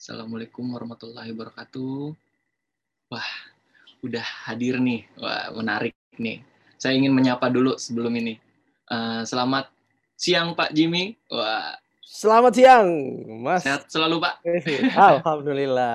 Assalamualaikum warahmatullahi wabarakatuh. Wah, udah hadir nih. Wah, menarik nih. Saya ingin menyapa dulu sebelum ini. Uh, selamat siang Pak Jimmy. Wah. Selamat siang, Mas. Sehat selalu, Pak. Alhamdulillah,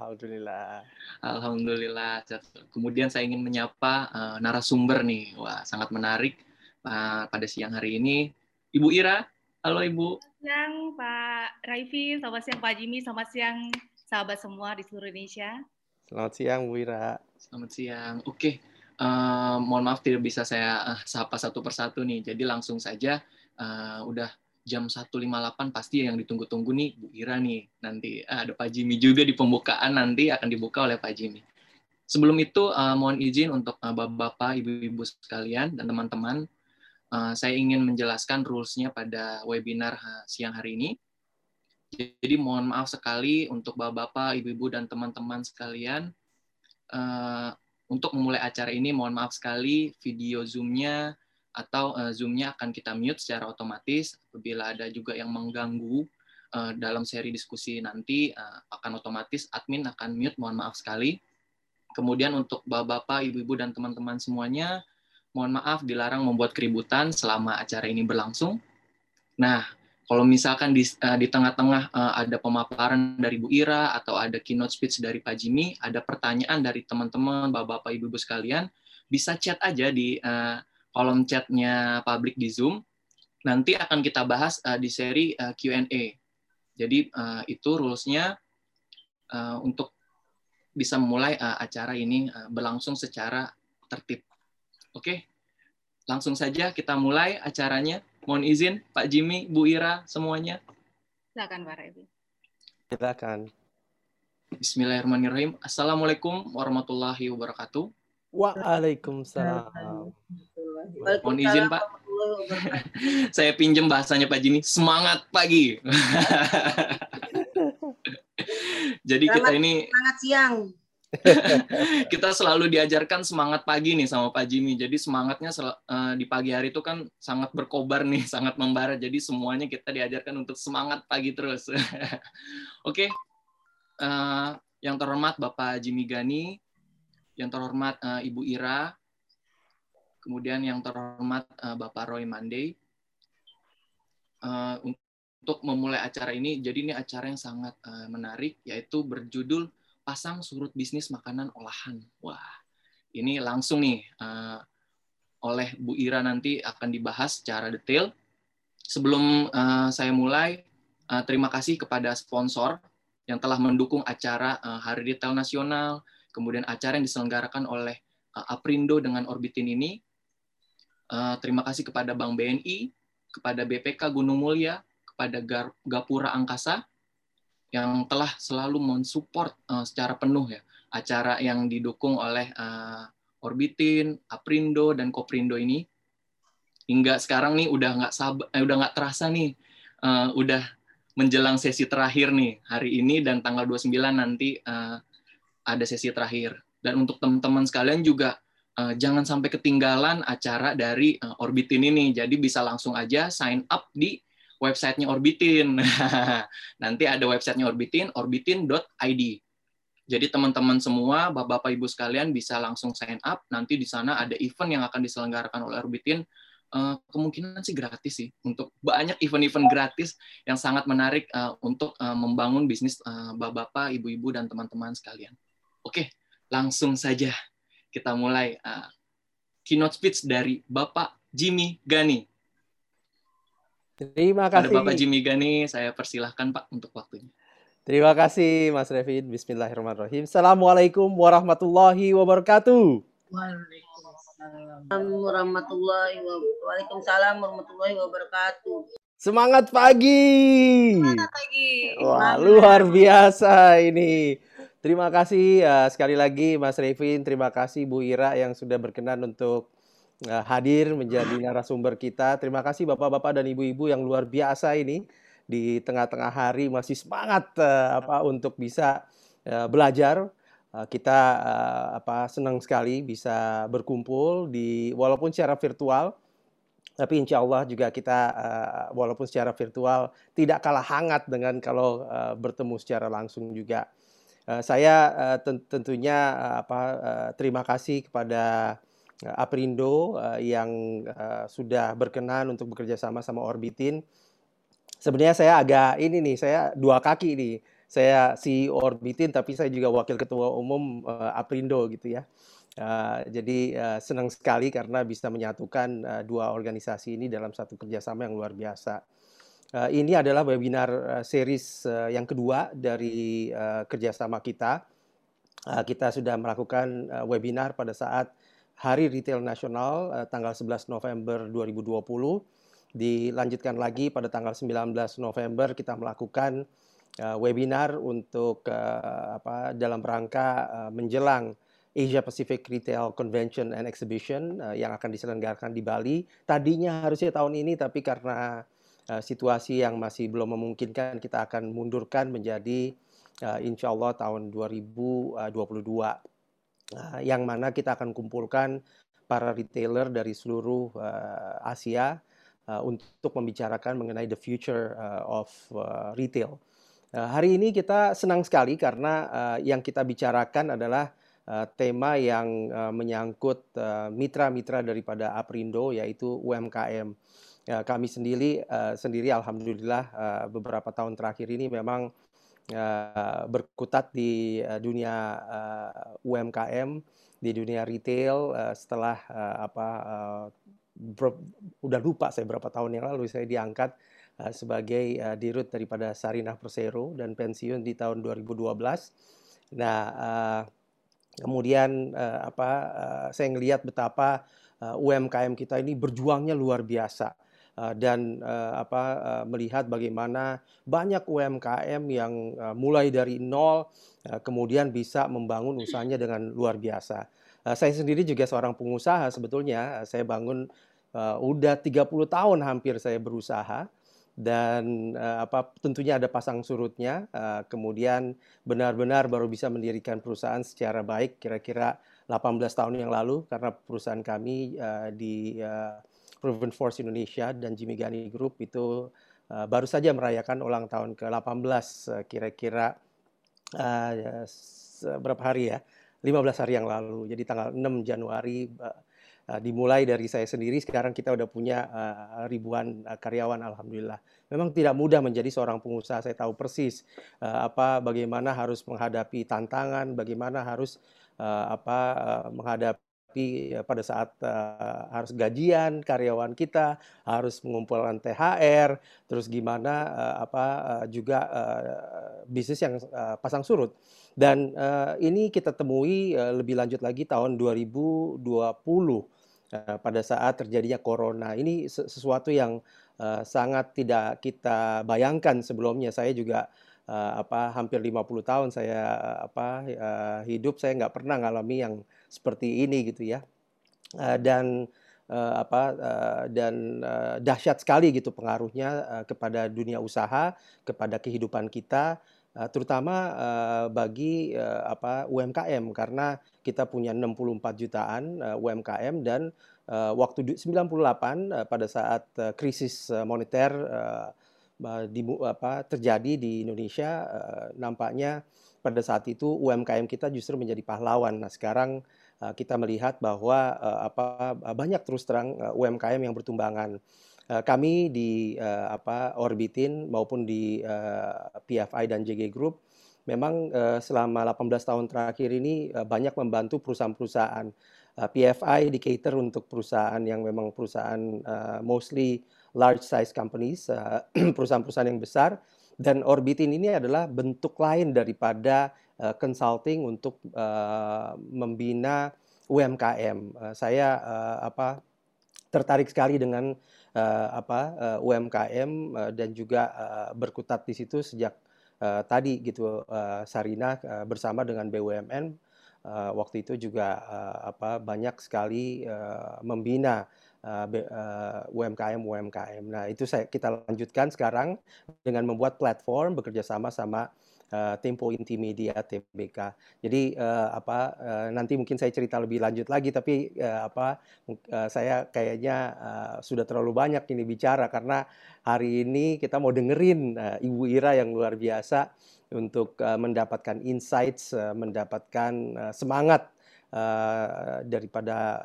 alhamdulillah. Alhamdulillah. Kemudian saya ingin menyapa uh, narasumber nih. Wah, sangat menarik uh, pada siang hari ini. Ibu Ira. Halo, Ibu. Selamat siang, Pak Raifi. Selamat siang, Pak Jimmy. Selamat siang, sahabat semua di seluruh Indonesia. Selamat siang, Bu Ira. Selamat siang. Oke, uh, mohon maaf tidak bisa saya uh, sapa satu persatu nih. Jadi langsung saja, uh, udah jam 1.58 pasti yang ditunggu-tunggu nih Bu Ira nih. Nanti uh, ada Pak Jimmy juga di pembukaan nanti akan dibuka oleh Pak Jimmy. Sebelum itu uh, mohon izin untuk uh, Bapak, Ibu-ibu sekalian dan teman-teman uh, saya ingin menjelaskan rules-nya pada webinar uh, siang hari ini. Jadi mohon maaf sekali untuk Bapak-bapak, Ibu-ibu dan teman-teman sekalian uh, untuk memulai acara ini mohon maaf sekali video Zoom-nya atau uh, Zoom-nya akan kita mute secara otomatis. Apabila ada juga yang mengganggu dalam seri diskusi nanti, akan otomatis admin akan mute, mohon maaf sekali. Kemudian untuk bapak-bapak, ibu-ibu, dan teman-teman semuanya, mohon maaf dilarang membuat keributan selama acara ini berlangsung. Nah, kalau misalkan di, uh, di tengah-tengah uh, ada pemaparan dari Bu Ira atau ada keynote speech dari Pak Jimmy, ada pertanyaan dari teman-teman, bapak-bapak, ibu-ibu sekalian, bisa chat aja di uh, kolom chatnya publik di Zoom. Nanti akan kita bahas uh, di seri uh, Q&A. Jadi uh, itu rules-nya uh, untuk bisa memulai uh, acara ini uh, berlangsung secara tertib. Oke, langsung saja kita mulai acaranya. Mohon izin Pak Jimmy, Bu Ira, semuanya. Silakan Pak Revi. Silakan. Bismillahirrahmanirrahim. Assalamualaikum warahmatullahi wabarakatuh. Waalaikumsalam. Mohon izin Pak. Saya pinjam bahasanya Pak Jimmy. Semangat pagi. Jadi selamat, kita ini semangat siang. Kita selalu diajarkan semangat pagi nih sama Pak Jimmy. Jadi semangatnya uh, di pagi hari itu kan sangat berkobar nih, sangat membara. Jadi semuanya kita diajarkan untuk semangat pagi terus. Oke, okay. uh, yang terhormat Bapak Jimmy Gani, yang terhormat uh, Ibu Ira, kemudian yang terhormat uh, Bapak Roy Mandey. Uh, untuk memulai acara ini, jadi ini acara yang sangat uh, menarik, yaitu berjudul Pasang Surut Bisnis Makanan Olahan. Wah, ini langsung nih uh, oleh Bu Ira nanti akan dibahas secara detail. Sebelum uh, saya mulai, uh, terima kasih kepada sponsor yang telah mendukung acara uh, Hari Retail Nasional, kemudian acara yang diselenggarakan oleh uh, Aprindo dengan Orbitin ini. Uh, terima kasih kepada Bank BNI, kepada BPK Gunung Mulia, kepada Gapura Angkasa yang telah selalu mensupport uh, secara penuh ya acara yang didukung oleh uh, Orbitin, Aprindo dan Koprindo ini hingga sekarang nih udah nggak sabar, eh, udah nggak terasa nih, uh, udah menjelang sesi terakhir nih hari ini dan tanggal 29 nanti uh, ada sesi terakhir. Dan untuk teman-teman sekalian juga uh, jangan sampai ketinggalan acara dari uh, Orbitin ini. Jadi bisa langsung aja sign up di websitenya Orbitin. Nanti ada websitenya Orbitin, orbitin.id. Jadi teman-teman semua, bapak-bapak ibu sekalian bisa langsung sign up. Nanti di sana ada event yang akan diselenggarakan oleh Orbitin. Uh, kemungkinan sih gratis sih untuk banyak event-event gratis yang sangat menarik uh, untuk uh, membangun bisnis bapak-bapak, ibu-ibu dan teman-teman sekalian. Oke, langsung saja kita mulai keynote speech dari Bapak Jimmy Gani. Terima kasih. Ada Bapak Jimmy Gani, saya persilahkan Pak untuk waktunya. Terima kasih Mas Revin. Bismillahirrahmanirrahim. Assalamualaikum warahmatullahi wabarakatuh. Waalaikumsalam warahmatullahi wabarakatuh. Waalaikumsalam warahmatullahi wabarakatuh. Semangat pagi. Semangat pagi. Wah, luar biasa ini. Terima kasih uh, sekali lagi Mas Revin, terima kasih Bu Ira yang sudah berkenan untuk hadir menjadi narasumber kita. Terima kasih Bapak-bapak dan Ibu-ibu yang luar biasa ini di tengah-tengah hari masih semangat uh, apa untuk bisa uh, belajar. Uh, kita uh, apa senang sekali bisa berkumpul di walaupun secara virtual tapi insya Allah juga kita uh, walaupun secara virtual tidak kalah hangat dengan kalau uh, bertemu secara langsung juga. Uh, saya uh, tentunya uh, apa uh, terima kasih kepada Aprindo uh, yang uh, sudah berkenan untuk bekerja sama sama Orbitin. Sebenarnya saya agak ini nih, saya dua kaki nih. Saya e Orbitin tapi saya juga wakil ketua umum uh, Aprindo gitu ya. Uh, jadi uh, senang sekali karena bisa menyatukan uh, dua organisasi ini dalam satu kerjasama yang luar biasa. Uh, ini adalah webinar uh, series uh, yang kedua dari uh, kerjasama kita. Uh, kita sudah melakukan uh, webinar pada saat Hari Retail Nasional uh, tanggal 11 November 2020. Dilanjutkan lagi pada tanggal 19 November kita melakukan uh, webinar untuk uh, apa dalam rangka uh, menjelang Asia Pacific Retail Convention and Exhibition uh, yang akan diselenggarakan di Bali. Tadinya harusnya tahun ini, tapi karena uh, situasi yang masih belum memungkinkan, kita akan mundurkan menjadi uh, insya Allah tahun 2022. Uh, yang mana kita akan kumpulkan para retailer dari seluruh uh, Asia uh, untuk membicarakan mengenai the future of retail. Hari ini kita senang sekali karena yang kita bicarakan adalah tema yang menyangkut mitra-mitra daripada Aprindo yaitu UMKM. Kami sendiri sendiri alhamdulillah beberapa tahun terakhir ini memang uh, berkutat di uh, dunia uh, UMKM, di dunia retail setelah apa udah lupa saya berapa tahun yang lalu saya diangkat sebagai dirut daripada Sarinah Persero dan pensiun di tahun 2012. Nah, Kemudian apa saya ngelihat betapa UMKM kita ini berjuangnya luar biasa. Uh, dan uh, apa uh, melihat bagaimana banyak UMKM yang mulai dari nol kemudian bisa membangun usahanya dengan luar biasa. Saya sendiri juga seorang pengusaha sebetulnya. Saya bangun udah 30 tahun hampir saya berusaha dan apa tentunya ada pasang surutnya kemudian benar-benar baru bisa mendirikan perusahaan secara baik kira-kira 18 tahun yang lalu karena perusahaan kami uh, di uh, Proven Force Indonesia dan Jimmy Gani Group itu uh, baru saja merayakan ulang tahun ke-18 uh, kira-kira uh, berapa hari ya 15 hari yang lalu jadi tanggal 6 Januari uh, dimulai dari saya sendiri sekarang kita udah punya uh, ribuan uh, karyawan alhamdulillah. Memang tidak mudah menjadi seorang pengusaha. Saya tahu persis uh, apa bagaimana harus menghadapi tantangan, bagaimana harus uh, apa uh, menghadapi pada saat uh, harus gajian karyawan kita, harus mengumpulkan THR, terus gimana uh, apa uh, juga uh, bisnis yang uh, pasang surut. Dan uh, ini kita temui uh, lebih lanjut lagi tahun 2020 Eh, pada saat terjadinya corona. Ini sesuatu yang uh, sangat tidak kita bayangkan sebelumnya. Saya juga uh, apa hampir 50 tahun saya apa uh, hidup saya nggak pernah ngalami yang seperti ini gitu ya. Uh, dan uh, apa uh, dan dahsyat sekali gitu pengaruhnya uh, kepada dunia usaha, kepada kehidupan kita terutama bagi apa UMKM karena kita punya 64 jutaan UMKM dan uh, waktu 98 uh, pada saat krisis moneter di apa terjadi di Indonesia nampaknya pada saat itu UMKM kita justru menjadi pahlawan. Nah, sekarang kita melihat bahwa uh, apa banyak terus terang UMKM yang bertumbangan. Eh, kami di apa Orbitin maupun di PFI dan JG Group memang selama 18 tahun terakhir ini banyak membantu perusahaan-perusahaan PFI indicator untuk perusahaan yang memang perusahaan mostly large size companies perusahaan-perusahaan yang besar dan Orbitin ini adalah bentuk lain daripada uh, consulting untuk uh, membina UMKM. Uh, saya uh, apa tertarik sekali dengan uh, apa uh, eh, UMKM uh, dan juga uh, berkutat di situ sejak uh, tadi gitu uh, Sarina uh, bersama dengan BUMN uh, waktu itu juga uh, apa banyak sekali uh, membina uh, uh, UMKM UMKM. Nah itu saya kita lanjutkan sekarang dengan membuat platform bekerja sama sama uh, Tempo Intimedia TBK. Jadi apa nanti mungkin saya cerita lebih lanjut lagi tapi apa saya kayaknya sudah terlalu banyak ini bicara karena hari ini kita mau dengerin Ibu Ira yang luar biasa untuk mendapatkan insights, mendapatkan semangat daripada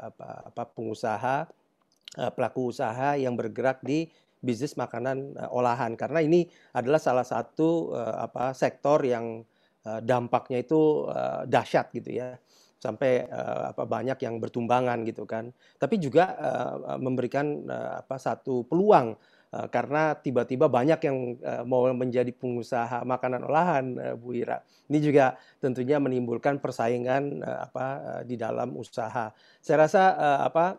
apa, pengusaha pelaku usaha yang bergerak di bisnis makanan uh, olahan. Karena ini adalah salah satu uh, apa sektor yang dampaknya itu dahsyat gitu ya. Sampai uh, apa banyak yang bertumbangan gitu kan. Tapi juga uh, memberikan uh, apa satu peluang uh, karena tiba-tiba banyak yang uh, mau menjadi pengusaha makanan olahan uh, Bu Ira. Ini juga tentunya menimbulkan persaingan uh, apa uh, di dalam usaha. Saya rasa uh, apa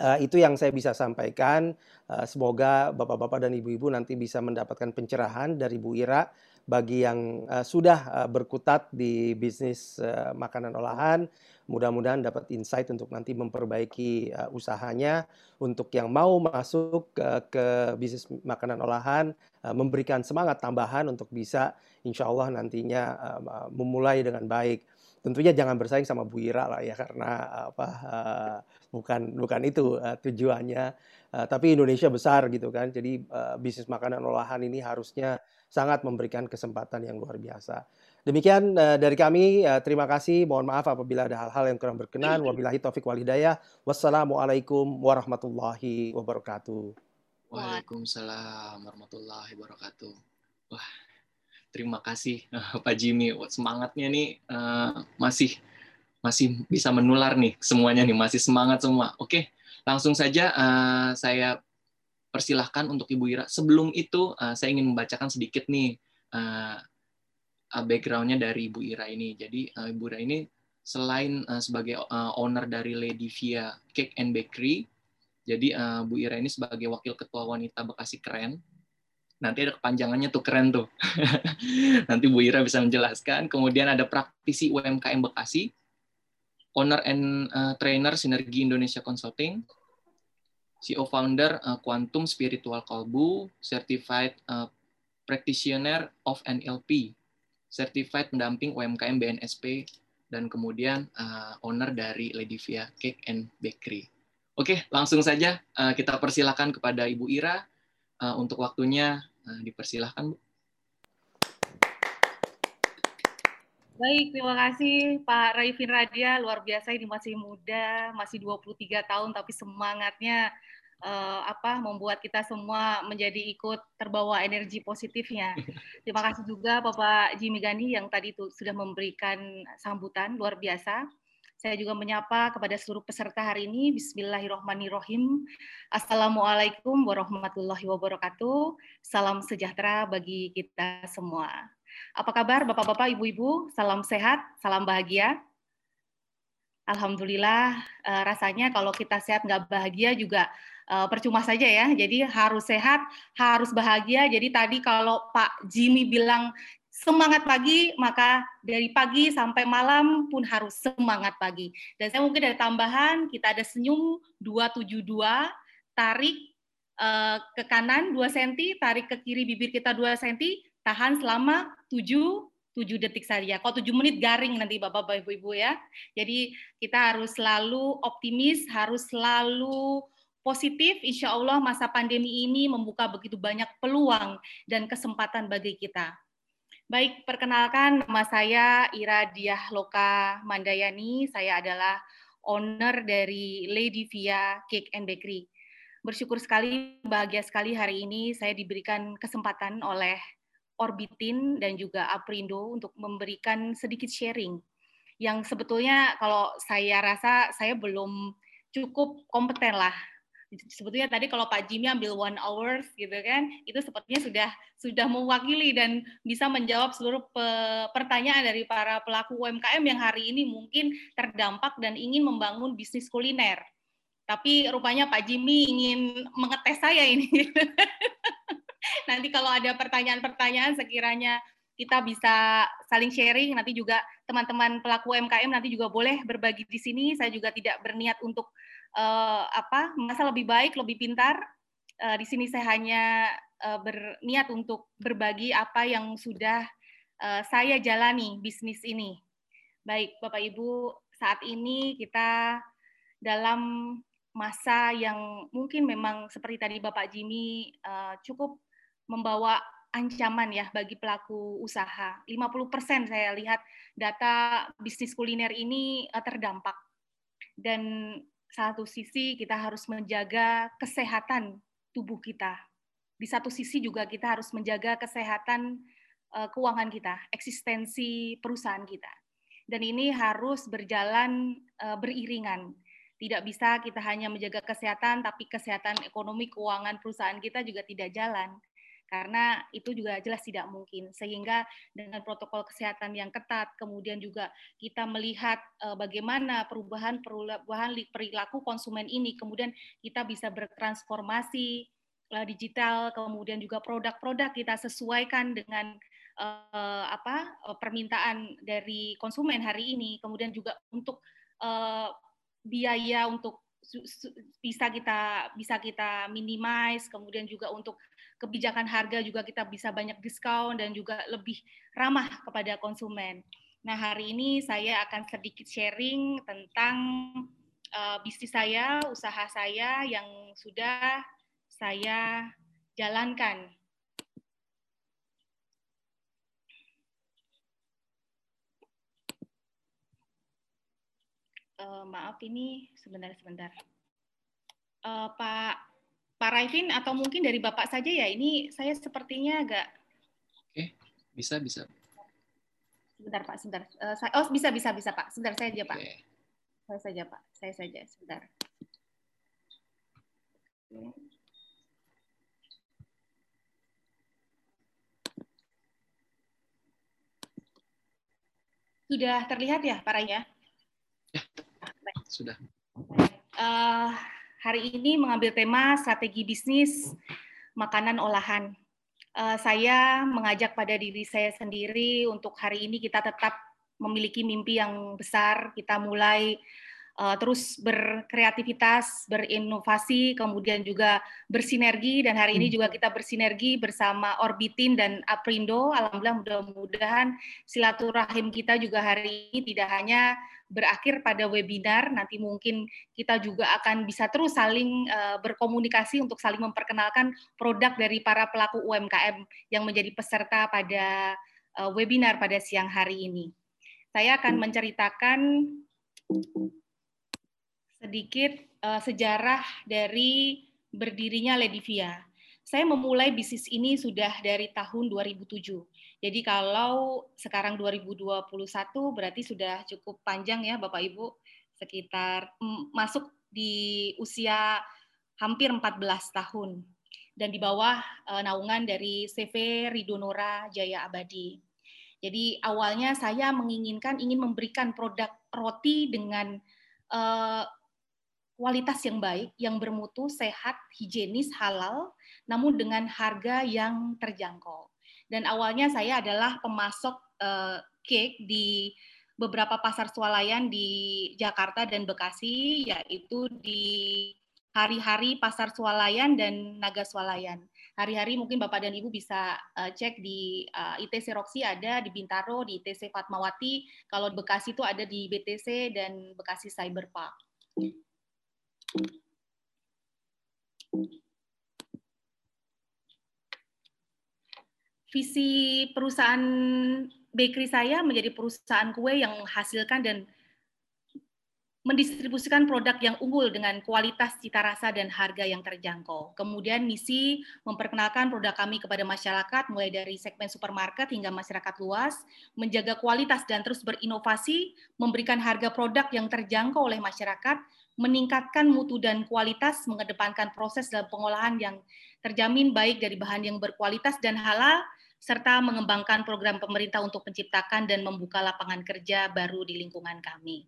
Uh, itu yang saya bisa sampaikan. Uh, semoga bapak-bapak dan ibu-ibu nanti bisa mendapatkan pencerahan dari Bu Ira bagi yang uh, sudah berkutat di bisnis makanan olahan. Mudah-mudahan dapat insight untuk nanti memperbaiki usahanya. Untuk yang mau masuk uh, ke bisnis makanan olahan, memberikan semangat tambahan untuk bisa insya Allah nantinya memulai dengan baik tentunya jangan bersaing sama Bu Ira lah ya karena apa uh, bukan bukan itu uh, tujuannya. Uh, tapi Indonesia besar gitu kan. Jadi uh, bisnis makanan olahan ini harusnya sangat memberikan kesempatan yang luar biasa. Demikian uh, dari kami uh, terima kasih. Mohon maaf apabila ada hal-hal yang kurang berkenan. Wabillahi taufik walhidayah wassalamualaikum warahmatullahi wabarakatuh. Waalaikumsalam warahmatullahi wabarakatuh. Wah terima kasih Pak Jimmy. Semangatnya nih uh, masih masih bisa menular nih semuanya nih masih semangat semua. Oke, langsung saja uh, saya persilahkan untuk Ibu Ira. Sebelum itu uh, saya ingin membacakan sedikit nih uh, backgroundnya dari Ibu Ira ini. Jadi uh, Ibu Ira ini selain uh, sebagai uh, owner dari Lady Via Cake and Bakery, jadi uh, Bu Ira ini sebagai wakil ketua wanita Bekasi Keren nanti ada kepanjangannya tuh keren tuh. nanti Bu Ira bisa menjelaskan. Kemudian ada praktisi UMKM Bekasi, owner and uh, trainer Sinergi Indonesia Consulting, CEO founder uh, Quantum Spiritual Kolbu, certified uh, practitioner of NLP, certified pendamping UMKM BNSP, dan kemudian uh, owner dari Lady Via Cake and Bakery. Oke, langsung saja uh, kita persilakan kepada Ibu Ira. Uh, untuk waktunya Nah, dipersilahkan, Bu. Baik, terima kasih Pak Raifin Radia. Luar biasa ini masih muda, masih 23 tahun, tapi semangatnya uh, apa membuat kita semua menjadi ikut terbawa energi positifnya. Terima kasih juga Bapak Jimmy Gani yang tadi itu sudah memberikan sambutan luar biasa. Saya juga menyapa kepada seluruh peserta hari ini. Bismillahirrahmanirrahim. Assalamualaikum warahmatullahi wabarakatuh. Salam sejahtera bagi kita semua. Apa kabar Bapak-bapak, Ibu-ibu? Salam sehat, salam bahagia. Alhamdulillah, eh, rasanya kalau kita sehat nggak bahagia juga eh, percuma saja ya. Jadi harus sehat, harus bahagia. Jadi tadi kalau Pak Jimmy bilang semangat pagi, maka dari pagi sampai malam pun harus semangat pagi. Dan saya mungkin ada tambahan, kita ada senyum 272, tarik uh, ke kanan 2 cm, tarik ke kiri bibir kita 2 cm, tahan selama 7 7 detik saja. Kalau 7 menit garing nanti Bapak-bapak Ibu-ibu ya. Jadi kita harus selalu optimis, harus selalu positif. Insya Allah masa pandemi ini membuka begitu banyak peluang dan kesempatan bagi kita. Baik, perkenalkan nama saya Ira Diah Loka Mandayani. Saya adalah owner dari Lady Via Cake and Bakery. Bersyukur sekali, bahagia sekali hari ini saya diberikan kesempatan oleh Orbitin dan juga Aprindo untuk memberikan sedikit sharing yang sebetulnya kalau saya rasa saya belum cukup kompeten lah sebetulnya tadi kalau Pak Jimmy ambil one hours gitu kan, itu sepertinya sudah sudah mewakili dan bisa menjawab seluruh pe pertanyaan dari para pelaku UMKM yang hari ini mungkin terdampak dan ingin membangun bisnis kuliner. Tapi rupanya Pak Jimmy ingin mengetes saya ini. nanti kalau ada pertanyaan-pertanyaan sekiranya kita bisa saling sharing nanti juga teman-teman pelaku UMKM nanti juga boleh berbagi di sini saya juga tidak berniat untuk uh, apa masa lebih baik, lebih pintar. Uh, di sini saya hanya uh, berniat untuk berbagi apa yang sudah uh, saya jalani bisnis ini. Baik, Bapak Ibu, saat ini kita dalam masa yang mungkin memang seperti tadi Bapak Jimmy uh, cukup membawa ancaman ya bagi pelaku usaha. 50% saya lihat data bisnis kuliner ini uh, terdampak. Dan satu sisi kita harus menjaga kesehatan tubuh kita. Di satu sisi juga kita harus menjaga kesehatan uh, keuangan kita, eksistensi perusahaan kita. Dan ini harus berjalan uh, beriringan tidak bisa kita hanya menjaga kesehatan, tapi kesehatan ekonomi keuangan perusahaan kita juga tidak jalan karena itu juga jelas tidak mungkin. Sehingga dengan protokol kesehatan yang ketat, kemudian juga kita melihat uh, bagaimana perubahan perubahan perilaku konsumen ini, kemudian kita bisa bertransformasi uh, digital, kemudian juga produk-produk kita sesuaikan dengan uh, apa permintaan dari konsumen hari ini, kemudian juga untuk uh, biaya untuk bisa kita bisa kita minimize kemudian juga untuk kebijakan harga juga kita bisa banyak diskon dan juga lebih ramah kepada konsumen. Nah, hari ini saya akan sedikit sharing tentang uh, bisnis saya, usaha saya yang sudah saya jalankan uh, maaf ini sebentar sebentar. Uh, Pak Pak Raifin atau mungkin dari Bapak saja ya. Ini saya sepertinya agak. Oke, bisa bisa. Sebentar Pak, sebentar. Uh, saya, oh bisa bisa bisa Pak. Sebentar saya aja Pak. Okay. Saya saja Pak. Saya saja sebentar. Sudah terlihat ya Pak Raya? Ya, sudah. Uh, hari ini mengambil tema strategi bisnis makanan olahan. Uh, saya mengajak pada diri saya sendiri untuk hari ini kita tetap memiliki mimpi yang besar. Kita mulai uh, terus berkreativitas, berinovasi, kemudian juga bersinergi dan hari ini hmm. juga kita bersinergi bersama Orbitin dan Aprindo. Alhamdulillah mudah-mudahan silaturahim kita juga hari ini tidak hanya berakhir pada webinar, nanti mungkin kita juga akan bisa terus saling uh, berkomunikasi untuk saling memperkenalkan produk dari para pelaku UMKM yang menjadi peserta pada uh, webinar pada siang hari ini. Saya akan menceritakan sedikit uh, sejarah dari berdirinya Ledivia. Saya memulai bisnis ini sudah dari tahun 2007. Jadi kalau sekarang 2021 berarti sudah cukup panjang ya Bapak Ibu, sekitar masuk di usia hampir 14 tahun dan di bawah uh, naungan dari CV Ridonora Jaya Abadi. Jadi awalnya saya menginginkan ingin memberikan produk roti dengan uh, kualitas yang baik, yang bermutu, sehat, higienis, halal, namun dengan harga yang terjangkau. Dan awalnya saya adalah pemasok uh, cake di beberapa pasar swalayan di Jakarta dan Bekasi, yaitu di hari-hari pasar swalayan dan naga swalayan. Hari-hari mungkin Bapak dan Ibu bisa uh, cek di uh, ITC Roxy ada di Bintaro, di ITC Fatmawati, kalau Bekasi itu ada di BTC dan Bekasi Cyber Park. Visi perusahaan bakery saya menjadi perusahaan kue yang menghasilkan dan mendistribusikan produk yang unggul dengan kualitas cita rasa dan harga yang terjangkau. Kemudian misi memperkenalkan produk kami kepada masyarakat mulai dari segmen supermarket hingga masyarakat luas, menjaga kualitas dan terus berinovasi, memberikan harga produk yang terjangkau oleh masyarakat, meningkatkan mutu dan kualitas, mengedepankan proses dalam pengolahan yang terjamin baik dari bahan yang berkualitas dan halal, serta mengembangkan program pemerintah untuk menciptakan dan membuka lapangan kerja baru di lingkungan kami.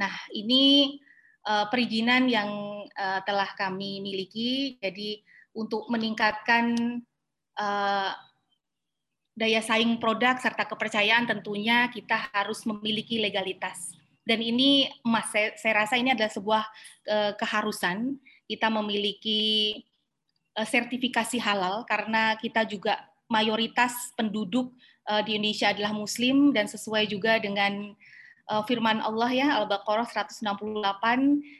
Nah, ini uh, perizinan yang uh, telah kami miliki. Jadi untuk meningkatkan uh, daya saing produk serta kepercayaan tentunya kita harus memiliki legalitas dan ini Mas saya, saya rasa ini adalah sebuah uh, keharusan kita memiliki sertifikasi halal karena kita juga mayoritas penduduk uh, di Indonesia adalah muslim dan sesuai juga dengan uh, firman Allah ya Al-Baqarah 168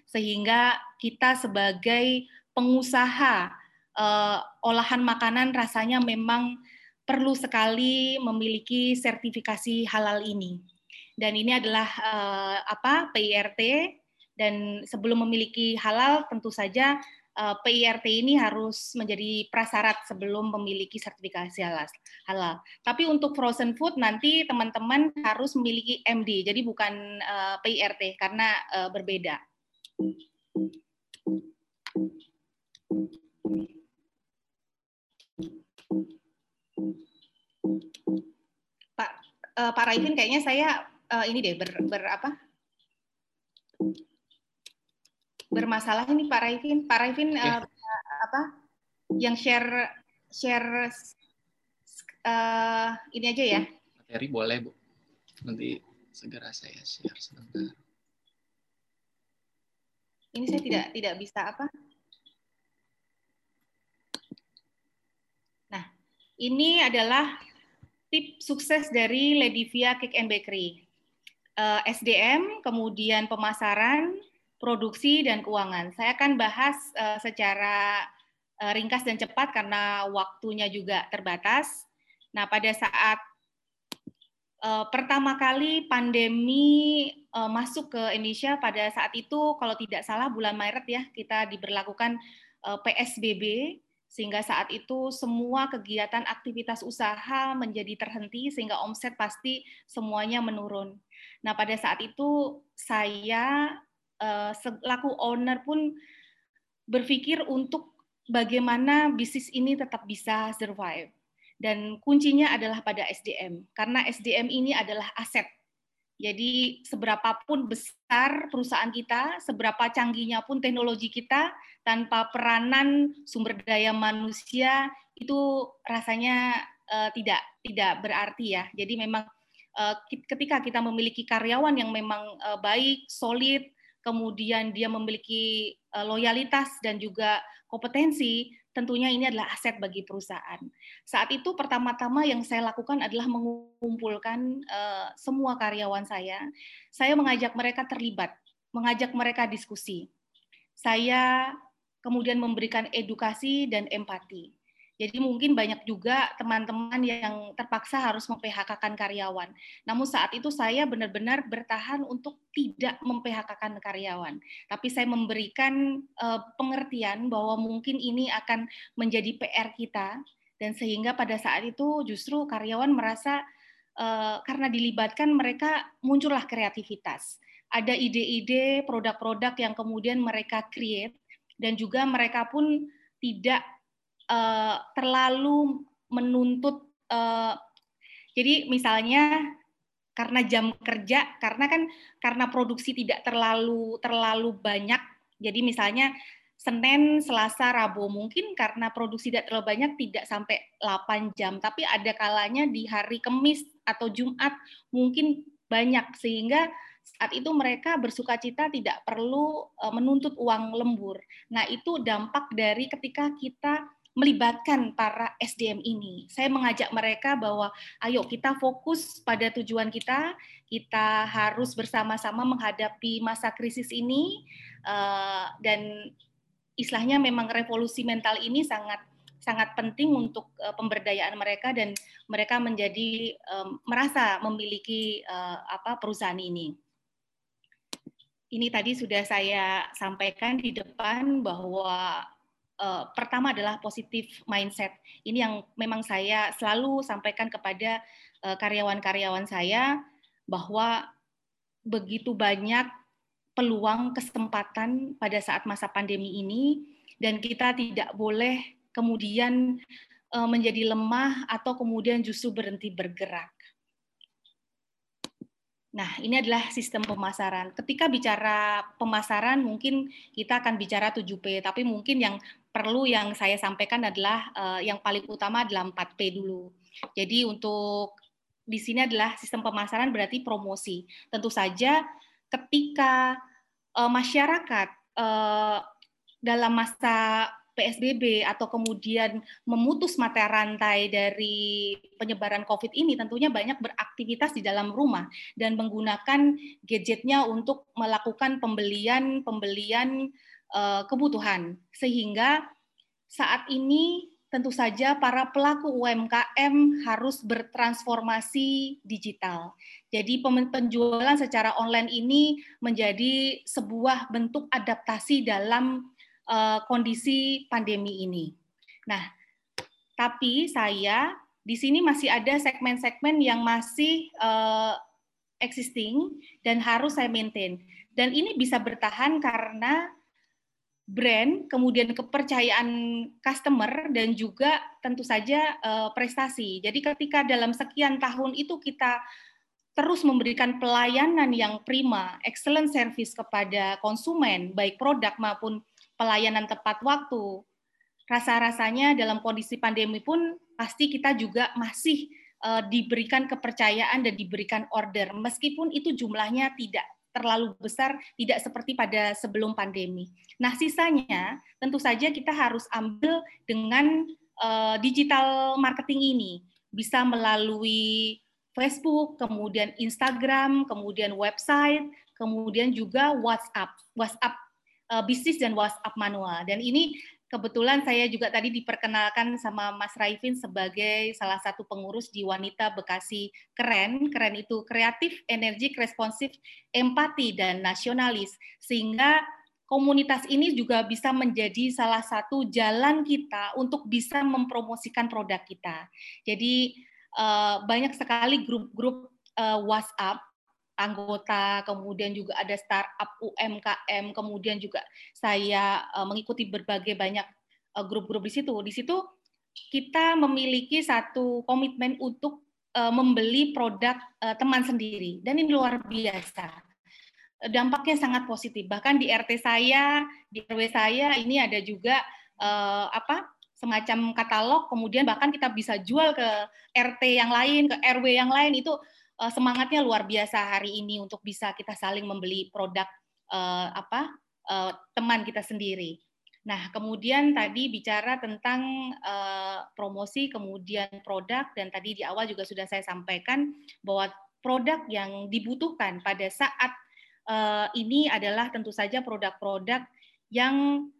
sehingga kita sebagai pengusaha uh, olahan makanan rasanya memang perlu sekali memiliki sertifikasi halal ini. Dan ini adalah uh, apa PIRT dan sebelum memiliki halal tentu saja PIRT ini harus menjadi prasyarat sebelum memiliki sertifikasi halal. Tapi untuk frozen food nanti teman-teman harus memiliki MD, jadi bukan uh, PIRT karena uh, berbeda. Pak Pak Raifin kayaknya saya ini deh ber, ber apa? Bermasalah ini Pak Raifin. Pak Raifin okay. uh, apa? Yang share share uh, ini aja ya. Materi boleh, Bu. Nanti segera saya share sebentar. Ini saya tidak tidak bisa apa? Ini adalah tip sukses dari Ledivia Cake and Bakery. Uh, eh, SDM, kemudian pemasaran, produksi, dan keuangan. Saya akan bahas uh, secara uh, ringkas dan cepat karena waktunya juga terbatas. Nah, pada saat uh, pertama kali pandemi uh, masuk ke Indonesia pada saat itu, kalau tidak salah bulan Maret ya, kita diberlakukan uh, PSBB sehingga saat itu semua kegiatan aktivitas usaha menjadi terhenti sehingga omset pasti semuanya menurun. Nah, pada saat itu saya eh, selaku owner pun berpikir untuk bagaimana bisnis ini tetap bisa survive. Dan kuncinya adalah pada SDM, karena SDM ini adalah aset jadi seberapapun besar perusahaan kita, seberapa canggihnya pun teknologi kita, tanpa peranan sumber daya manusia itu rasanya uh, tidak tidak berarti ya. Jadi memang uh, ketika kita memiliki karyawan yang memang uh, baik, solid, kemudian dia memiliki uh, loyalitas dan juga kompetensi, tentunya ini adalah aset bagi perusahaan. Saat itu pertama-tama yang saya lakukan adalah mengumpulkan uh, semua karyawan saya. Saya mengajak mereka terlibat, mengajak mereka diskusi. Saya kemudian memberikan edukasi dan empati. Jadi mungkin banyak juga teman-teman yang terpaksa harus mem-PHK-kan karyawan. Namun saat itu saya benar-benar bertahan untuk tidak mem-PHK-kan karyawan. Tapi saya memberikan uh, pengertian bahwa mungkin ini akan menjadi PR kita dan sehingga pada saat itu justru karyawan merasa uh, karena dilibatkan mereka muncullah kreativitas. Ada ide-ide produk-produk yang kemudian mereka create dan juga mereka pun tidak uh, terlalu menuntut uh, jadi misalnya karena jam kerja karena kan karena produksi tidak terlalu terlalu banyak jadi misalnya Senin, Selasa, Rabu mungkin karena produksi tidak terlalu banyak tidak sampai 8 jam tapi ada kalanya di hari Kamis atau Jumat mungkin banyak sehingga saat itu mereka bersuka cita tidak perlu eh, menuntut uang lembur. Nah, itu dampak dari ketika kita melibatkan para SDM ini. Saya mengajak mereka bahwa ayo kita fokus pada tujuan kita, kita harus bersama-sama menghadapi masa krisis ini eh, dan istilahnya memang revolusi mental ini sangat sangat penting untuk eh, pemberdayaan mereka dan mereka menjadi merasa memiliki eh, apa perusahaan ini. Ini tadi sudah saya sampaikan di depan bahwa uh, pertama adalah positif mindset. Ini yang memang saya selalu sampaikan kepada uh, karyawan-karyawan saya bahwa begitu banyak peluang kesempatan pada saat masa pandemi ini dan kita tidak boleh kemudian uh, menjadi lemah atau kemudian justru berhenti bergerak. Nah, ini adalah sistem pemasaran. Ketika bicara pemasaran, mungkin kita akan bicara 7P, tapi mungkin yang perlu yang saya sampaikan adalah uh, yang paling utama adalah 4P dulu. Jadi untuk di sini adalah sistem pemasaran berarti promosi. Tentu saja ketika uh, masyarakat uh, dalam masa PSBB atau kemudian memutus mata rantai dari penyebaran COVID ini tentunya banyak beraktivitas di dalam rumah dan menggunakan gadgetnya untuk melakukan pembelian pembelian uh, kebutuhan sehingga saat ini tentu saja para pelaku UMKM harus bertransformasi digital. Jadi penjualan secara online ini menjadi sebuah bentuk adaptasi dalam uh, kondisi pandemi ini. Nah, tapi saya di sini masih ada segmen-segmen yang masih uh, existing dan harus saya maintain. Dan ini bisa bertahan karena brand, kemudian kepercayaan customer dan juga tentu saja uh, prestasi. Jadi ketika dalam sekian tahun itu kita terus memberikan pelayanan yang prima, excellent service kepada konsumen, baik produk maupun pelayanan tepat waktu. Rasa-rasanya dalam kondisi pandemi pun pasti kita juga masih uh, diberikan kepercayaan dan diberikan order meskipun itu jumlahnya tidak terlalu besar, tidak seperti pada sebelum pandemi. Nah, sisanya tentu saja kita harus ambil dengan uh, digital marketing ini, bisa melalui Facebook, kemudian Instagram, kemudian website, kemudian juga WhatsApp, WhatsApp uh, bisnis dan WhatsApp manual. Dan ini kebetulan saya juga tadi diperkenalkan sama Mas Raifin sebagai salah satu pengurus di Wanita Bekasi Keren. Keren itu kreatif, energik, responsif, empati, dan nasionalis. Sehingga komunitas ini juga bisa menjadi salah satu jalan kita untuk bisa mempromosikan produk kita. Jadi eh, banyak sekali grup-grup eh, WhatsApp anggota, kemudian juga ada startup UMKM, kemudian juga saya uh, mengikuti berbagai banyak uh, grup-grup di situ. Di situ kita memiliki satu komitmen untuk uh, membeli produk teman sendiri dan ini luar biasa. Dampaknya sangat positif. Bahkan di RT saya, di RW saya ini ada juga apa? semacam katalog kemudian bahkan kita bisa jual ke RT yang lain, ke RW yang lain itu uh, semangatnya luar biasa hari ini untuk bisa kita saling membeli produk uh, apa uh, teman kita sendiri. Nah, kemudian tadi bicara tentang uh, promosi, kemudian produk, dan tadi di awal juga sudah saya sampaikan bahwa produk yang dibutuhkan pada saat uh, ini adalah tentu saja produk-produk yang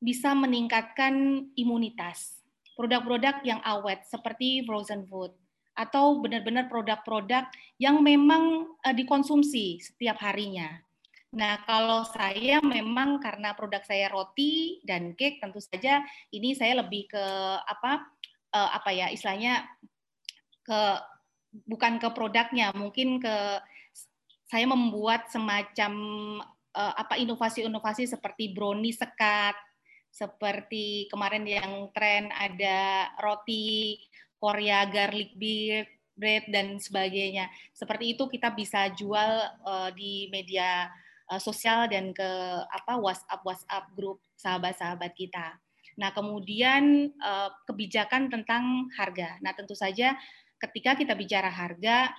bisa meningkatkan imunitas. Produk-produk yang awet seperti frozen food, atau benar-benar produk-produk yang memang uh, dikonsumsi setiap harinya. Nah, kalau saya memang karena produk saya roti dan cake, tentu saja ini saya lebih ke apa uh, apa ya istilahnya ke bukan ke produknya, mungkin ke saya membuat semacam uh, apa inovasi-inovasi seperti brownie sekat, seperti kemarin yang tren ada roti Korea garlic beer, bread dan sebagainya. Seperti itu kita bisa jual uh, di media uh, sosial dan ke apa WhatsApp WhatsApp grup sahabat-sahabat kita. Nah, kemudian uh, kebijakan tentang harga. Nah, tentu saja ketika kita bicara harga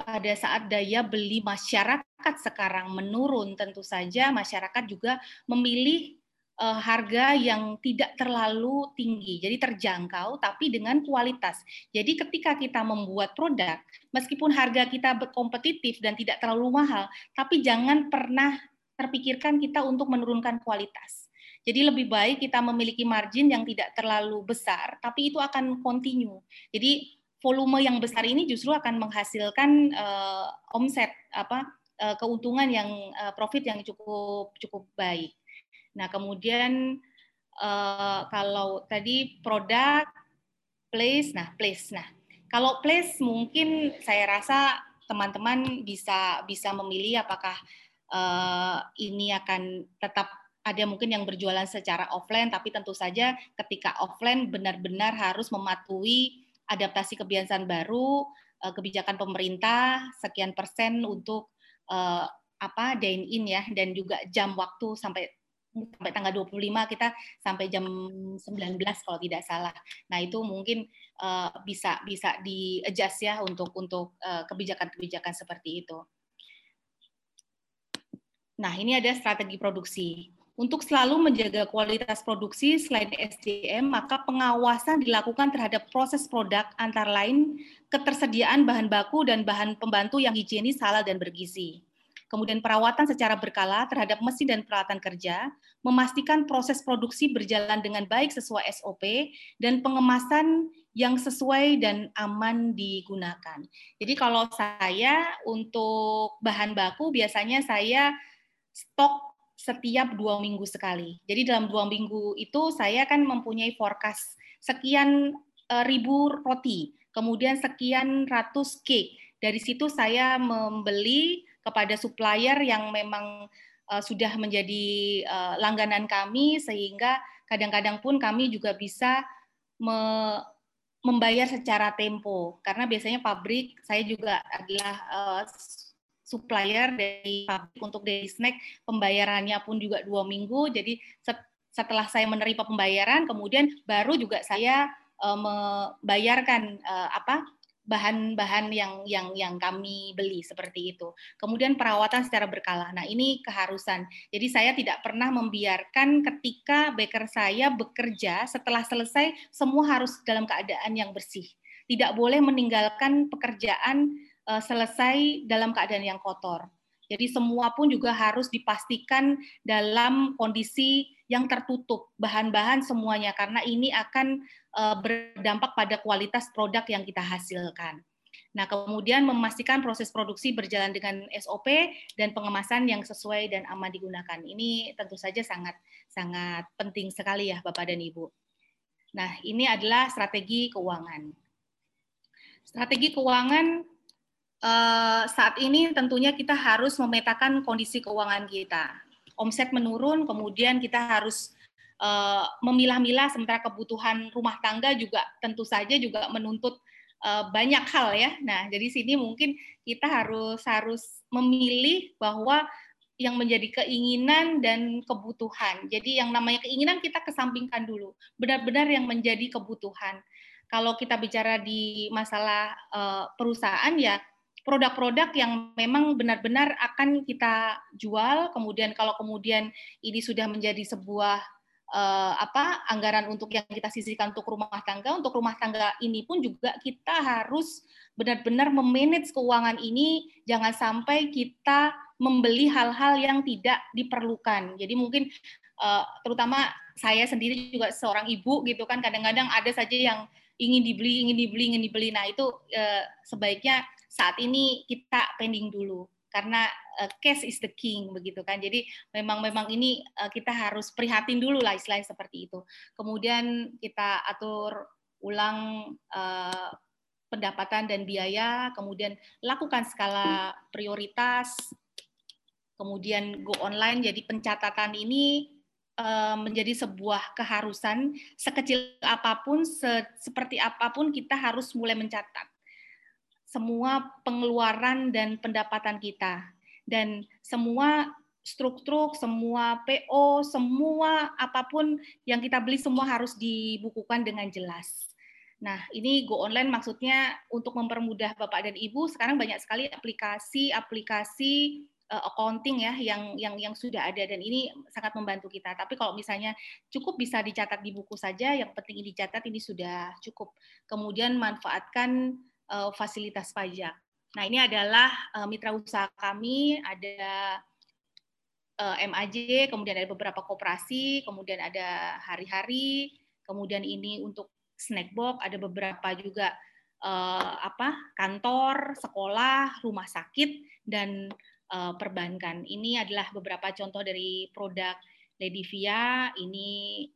pada saat daya beli masyarakat sekarang menurun, tentu saja masyarakat juga memilih uh, harga yang tidak terlalu tinggi, jadi terjangkau tapi dengan kualitas. Jadi ketika kita membuat produk, meskipun harga kita kompetitif dan tidak terlalu mahal, tapi jangan pernah terpikirkan kita untuk menurunkan kualitas. Jadi lebih baik kita memiliki margin yang tidak terlalu besar, tapi itu akan continue. Jadi volume yang besar ini justru akan menghasilkan uh, omset apa uh, keuntungan yang uh, profit yang cukup cukup baik. Nah, kemudian uh, kalau tadi produk, place, nah place. Nah, kalau place mungkin saya rasa teman-teman bisa bisa memilih apakah uh, ini akan tetap ada mungkin yang berjualan secara offline, tapi tentu saja ketika offline benar-benar harus mematuhi adaptasi kebiasaan baru, uh, kebijakan pemerintah sekian persen untuk uh, apa dine in ya dan juga jam waktu sampai sampai tanggal 25 kita sampai jam 19 kalau tidak salah. Nah, itu mungkin uh, bisa bisa di adjust ya untuk untuk kebijakan kebijakan-kebijakan seperti itu. Nah, ini ada strategi produksi. Untuk selalu menjaga kualitas produksi selain SDM, maka pengawasan dilakukan terhadap proses produk antara lain ketersediaan bahan baku dan bahan pembantu yang higienis, halal, dan bergizi. Kemudian perawatan secara berkala terhadap mesin dan peralatan kerja, memastikan proses produksi berjalan dengan baik sesuai SOP, dan pengemasan yang sesuai dan aman digunakan. Jadi kalau saya untuk bahan baku biasanya saya stok setiap dua minggu sekali. Jadi dalam dua minggu itu saya kan mempunyai forecast sekian uh, ribu roti, kemudian sekian ratus cake. Dari situ saya membeli kepada supplier yang memang uh, sudah menjadi uh, langganan kami sehingga kadang-kadang pun kami juga bisa me membayar secara tempo. Karena biasanya pabrik saya juga adalah uh, supplier dari pabrik untuk daily snack pembayarannya pun juga dua minggu. Jadi setelah saya menerima pembayaran kemudian baru juga saya uh, membayarkan uh, apa bahan-bahan yang yang yang kami beli seperti itu. Kemudian perawatan secara berkala. Nah, ini keharusan. Jadi saya tidak pernah membiarkan ketika baker saya bekerja setelah selesai semua harus dalam keadaan yang bersih. Tidak boleh meninggalkan pekerjaan uh, selesai dalam keadaan yang kotor. Jadi semua pun juga harus dipastikan dalam kondisi yang tertutup, bahan-bahan semuanya karena ini akan uh, berdampak pada kualitas produk yang kita hasilkan. Nah, kemudian memastikan proses produksi berjalan dengan SOP dan pengemasan yang sesuai dan aman digunakan. Ini tentu saja sangat sangat penting sekali ya Bapak dan Ibu. Nah, ini adalah strategi keuangan. Strategi keuangan Eh, saat ini tentunya kita harus memetakan kondisi keuangan kita. Omset menurun, kemudian kita harus uh, memilah-milah sementara kebutuhan rumah tangga juga tentu saja juga menuntut uh, banyak hal ya. Nah, jadi sini mungkin kita harus harus memilih bahwa yang menjadi keinginan dan kebutuhan. Jadi yang namanya keinginan kita kesampingkan dulu. Benar-benar yang menjadi kebutuhan. Kalau kita bicara di masalah uh, perusahaan ya produk-produk yang memang benar-benar akan kita jual. Kemudian kalau kemudian ini sudah menjadi sebuah uh, apa anggaran untuk yang kita sisihkan untuk rumah tangga, untuk rumah tangga ini pun juga kita harus benar-benar memanage keuangan ini. Jangan sampai kita membeli hal-hal yang tidak diperlukan. Jadi mungkin uh, terutama saya sendiri juga seorang ibu gitu kan kadang-kadang ada saja yang ingin dibeli, ingin dibeli, ingin dibeli. Nah itu uh, sebaiknya saat ini kita pending dulu karena uh, cash is the king begitu kan. Jadi memang memang ini uh, kita harus prihatin dulu lah istilahnya seperti itu. Kemudian kita atur ulang uh, pendapatan dan biaya, kemudian lakukan skala prioritas, kemudian go online. Jadi pencatatan ini menjadi sebuah keharusan sekecil apa pun, se seperti apa pun kita harus mulai mencatat semua pengeluaran dan pendapatan kita dan semua struktur, semua PO, semua apa pun yang kita beli semua harus dibukukan dengan jelas. Nah, ini go online maksudnya untuk mempermudah Bapak dan Ibu. Sekarang banyak sekali aplikasi-aplikasi uh, accounting ya yang yang yang sudah ada dan ini sangat membantu kita. Tapi kalau misalnya cukup bisa dicatat di buku saja, yang penting ini dicatat ini sudah cukup. Kemudian manfaatkan uh, fasilitas pajak. Nah, ini adalah uh, mitra usaha kami, ada uh, eh, MAJ, kemudian ada beberapa koperasi, kemudian ada hari-hari, kemudian ini untuk snack box, ada beberapa juga uh, apa kantor, sekolah, rumah sakit, dan uh, perbankan. Ini adalah beberapa contoh dari produk Ledivia. Ini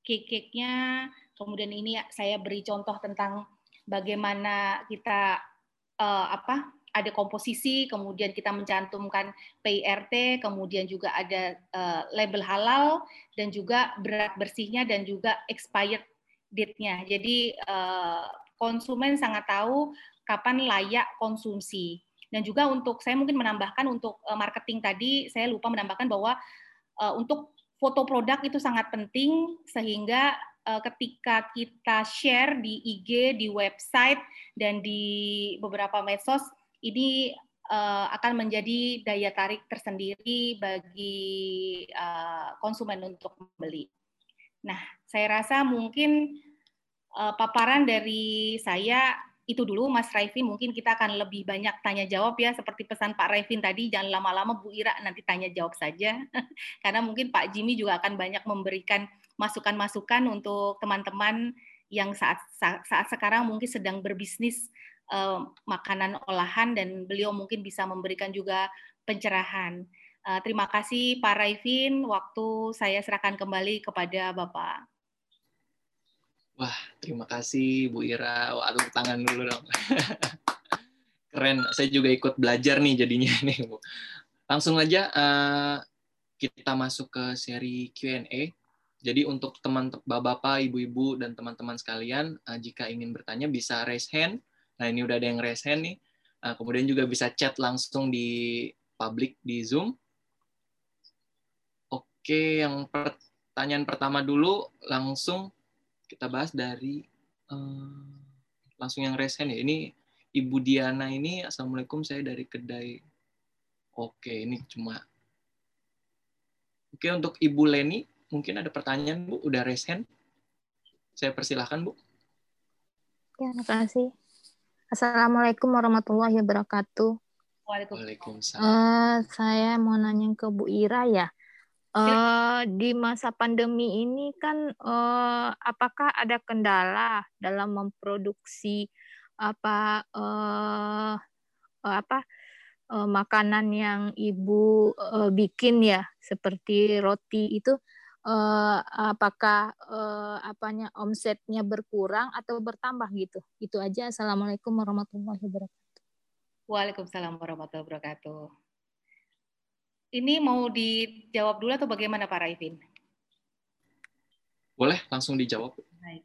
cake-cake-nya, kemudian ini saya beri contoh tentang bagaimana kita uh, apa ada komposisi, kemudian kita mencantumkan PIRT, kemudian juga ada uh, label halal dan juga berat bersihnya dan juga expired date-nya. Jadi uh, konsumen sangat tahu kapan layak konsumsi. Dan juga untuk saya mungkin menambahkan untuk marketing tadi saya lupa menambahkan bahwa uh, untuk foto produk itu sangat penting sehingga uh, ketika kita share di IG, di website dan di beberapa medsos ini uh, akan menjadi daya tarik tersendiri bagi uh, konsumen untuk membeli. Nah, saya rasa mungkin paparan dari saya itu dulu Mas Raifin mungkin kita akan lebih banyak tanya jawab ya seperti pesan Pak Raifin tadi. Jangan lama-lama Bu Ira nanti tanya jawab saja. Karena mungkin Pak Jimmy juga akan banyak memberikan masukan-masukan untuk teman-teman yang saat, saat saat sekarang mungkin sedang berbisnis uh, makanan olahan dan beliau mungkin bisa memberikan juga pencerahan. Uh, terima kasih Pak Raifin, waktu saya serahkan kembali kepada Bapak. Wah, terima kasih Bu Ira. Wah, tangan dulu dong. Keren, saya juga ikut belajar nih jadinya nih Bu. Langsung aja uh, kita masuk ke seri Q&A. Jadi untuk teman bapak, ibu-ibu dan teman-teman sekalian, uh, jika ingin bertanya bisa raise hand Nah, ini udah ada yang raise hand nih. Nah, kemudian juga bisa chat langsung di publik di Zoom. Oke, yang pertanyaan pertama dulu langsung kita bahas dari uh, langsung yang raise hand ya. Ini Ibu Diana ini, Assalamualaikum, saya dari kedai. Oke, ini cuma. Oke, untuk Ibu Leni, mungkin ada pertanyaan, Bu? Udah raise hand? Saya persilahkan, Bu. Ya, terima kasih. Assalamualaikum warahmatullahi wabarakatuh. Waalaikumsalam. Uh, saya mau nanya ke Bu Ira ya. Uh, di masa pandemi ini kan uh, apakah ada kendala dalam memproduksi apa uh, apa uh, makanan yang ibu uh, bikin ya seperti roti itu uh, apakah uh, apanya omsetnya berkurang atau bertambah gitu. Itu aja. Assalamualaikum warahmatullahi wabarakatuh. Waalaikumsalam warahmatullahi wabarakatuh. Ini mau dijawab dulu atau bagaimana Pak Raifin? Boleh langsung dijawab. Baik.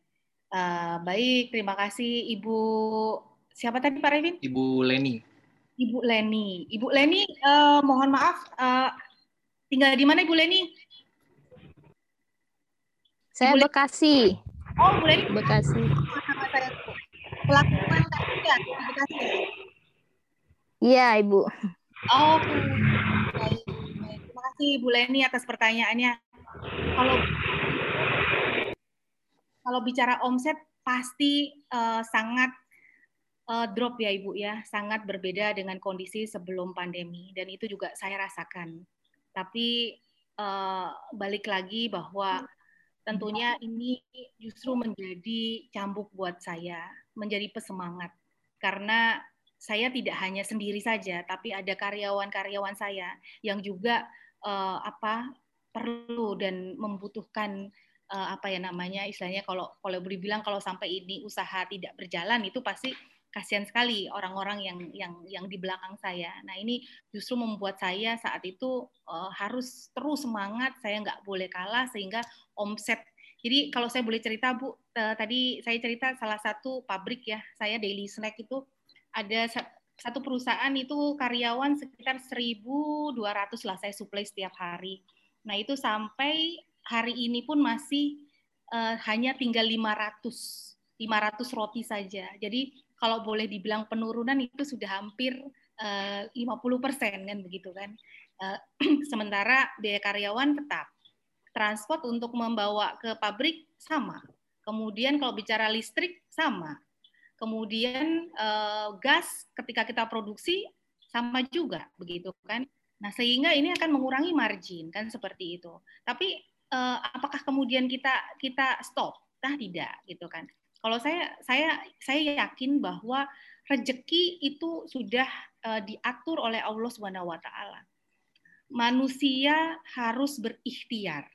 Uh, baik, terima kasih Ibu siapa tadi Pak Raifin? Ibu Leni. Ibu Leni. Ibu Leni, uh, mohon maaf, uh, tinggal di mana Ibu Leni? Saya Ibu Bekasi. Oh, boleh. Bekasi. Sama saya Pelaku UMKM di Bekasi. Iya, Ibu. Oh, baik. Terima kasih Ibu Leni atas pertanyaannya. Kalau kalau bicara omset pasti uh, sangat uh, drop ya Ibu ya, sangat berbeda dengan kondisi sebelum pandemi dan itu juga saya rasakan. Tapi uh, balik lagi bahwa tentunya ini justru menjadi cambuk buat saya, menjadi pesemangat. Karena saya tidak hanya sendiri saja, tapi ada karyawan-karyawan saya yang juga uh, apa perlu dan membutuhkan uh, apa ya namanya istilahnya kalau kalau boleh bilang kalau sampai ini usaha tidak berjalan itu pasti kasihan sekali orang-orang yang yang yang di belakang saya. Nah ini justru membuat saya saat itu uh, harus terus semangat, saya nggak boleh kalah sehingga omset. Jadi kalau saya boleh cerita Bu, uh, tadi saya cerita salah satu pabrik ya, saya Daily Snack itu ada satu perusahaan itu karyawan sekitar 1.200 lah saya supply setiap hari. Nah itu sampai hari ini pun masih uh, hanya tinggal 500 500 roti saja. Jadi kalau boleh dibilang penurunan itu sudah hampir uh, 50 persen kan begitu kan. Uh, sementara biaya karyawan tetap. Transport untuk membawa ke pabrik sama. Kemudian kalau bicara listrik sama. Kemudian uh, gas ketika kita produksi sama juga begitu kan. Nah, sehingga ini akan mengurangi margin kan seperti itu. Tapi apakah kemudian kita kita stop? Nah, tidak gitu kan. Kalau saya saya saya yakin bahwa rezeki itu sudah uh, diatur oleh Allah Subhanahu wa taala. Manusia harus berikhtiar.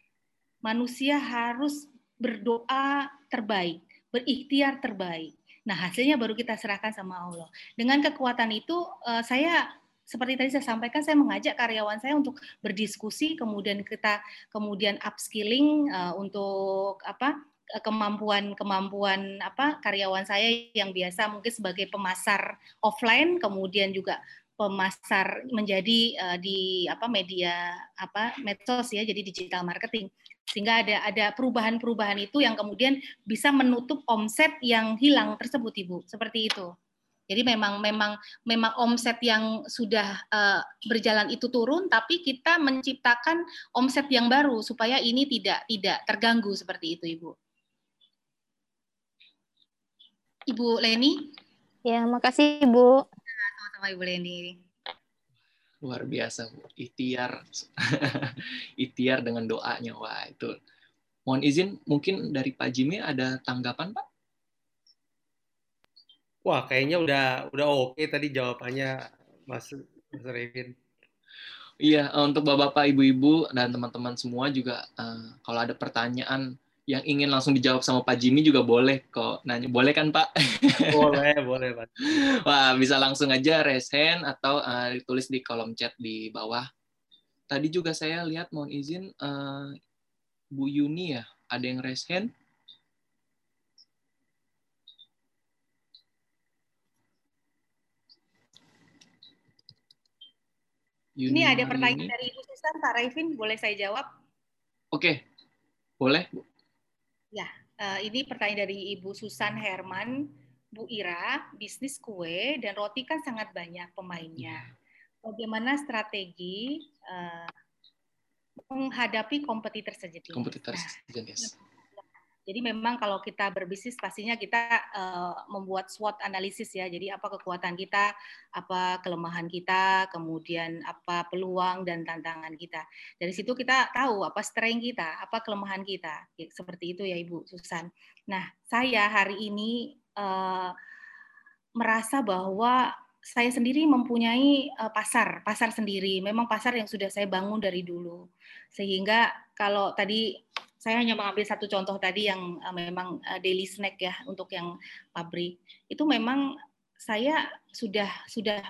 Manusia harus berdoa terbaik, berikhtiar terbaik. Nah, hasilnya baru kita serahkan sama Allah. Dengan kekuatan itu uh, saya seperti tadi saya sampaikan, saya mengajak karyawan saya untuk berdiskusi, kemudian kita kemudian upskilling uh, untuk apa kemampuan-kemampuan apa karyawan saya yang biasa mungkin sebagai pemasar offline kemudian juga pemasar menjadi uh, di apa media apa medsos ya jadi digital marketing. Sehingga ada ada perubahan-perubahan itu yang kemudian bisa menutup omset yang hilang tersebut ibu. Seperti itu. Jadi memang memang memang omset yang sudah uh, berjalan itu turun, tapi kita menciptakan omset yang baru supaya ini tidak tidak terganggu seperti itu, Ibu. Ibu Leni? Ya, makasih Ibu. Sama-sama Ibu Leni. Luar biasa, Bu. Ikhtiar. Ikhtiar dengan doanya. Wah, itu. Mohon izin, mungkin dari Pak Jimmy ada tanggapan, Pak? Wah, kayaknya udah udah oke tadi jawabannya Mas Mas Revin. Iya, eh, untuk bapak-bapak, ibu-ibu dan teman-teman semua juga uh, kalau ada pertanyaan yang ingin langsung dijawab sama Pak Jimmy juga boleh kok nanya. Boleh kan Pak? Boleh, boleh Pak. Wah, bisa langsung aja raise hand atau uh, ditulis di kolom chat di bawah. Tadi juga saya lihat mohon izin uh, Bu Yuni ya, ada yang raise hand. Yuni Ini ada pertanyaan dari Ibu Susan, Pak Raifin, boleh saya jawab? Oke, boleh. Ya, uh, ini pertanyaan dari Ibu Susan Herman, Bu Ira, bisnis kue dan roti kan sangat banyak pemainnya. Iya. Bagaimana strategi uh, menghadapi kompetitor sejenis? Kompetitor nah, sejenis. Jadi memang kalau kita berbisnis pastinya kita uh, membuat SWOT analisis ya. Jadi apa kekuatan kita, apa kelemahan kita, kemudian apa peluang dan tantangan kita. Dari situ kita tahu apa strength kita, apa kelemahan kita. Seperti itu ya Ibu Susan. Nah, saya hari ini uh, merasa bahwa saya sendiri mempunyai uh, pasar, pasar sendiri. Memang pasar yang sudah saya bangun dari dulu. Sehingga kalau tadi saya hanya mengambil satu contoh tadi yang uh, memang uh, daily snack ya untuk yang pabrik. Itu memang saya sudah sudah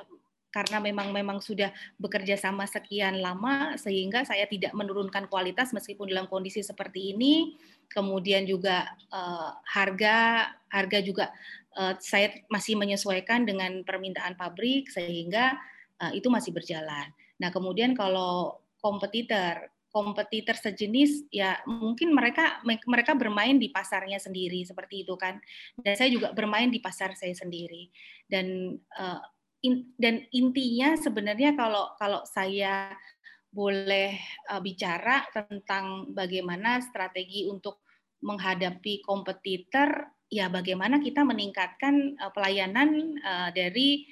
karena memang memang sudah bekerja sama sekian lama sehingga saya tidak menurunkan kualitas meskipun dalam kondisi seperti ini. Kemudian juga uh, harga harga juga uh, saya masih menyesuaikan dengan permintaan pabrik sehingga uh, itu masih berjalan. Nah, kemudian kalau kompetitor kompetitor sejenis ya mungkin mereka mereka bermain di pasarnya sendiri seperti itu kan. Dan saya juga bermain di pasar saya sendiri. Dan uh, in, dan intinya sebenarnya kalau kalau saya boleh uh, bicara tentang bagaimana strategi untuk menghadapi kompetitor ya bagaimana kita meningkatkan uh, pelayanan uh, dari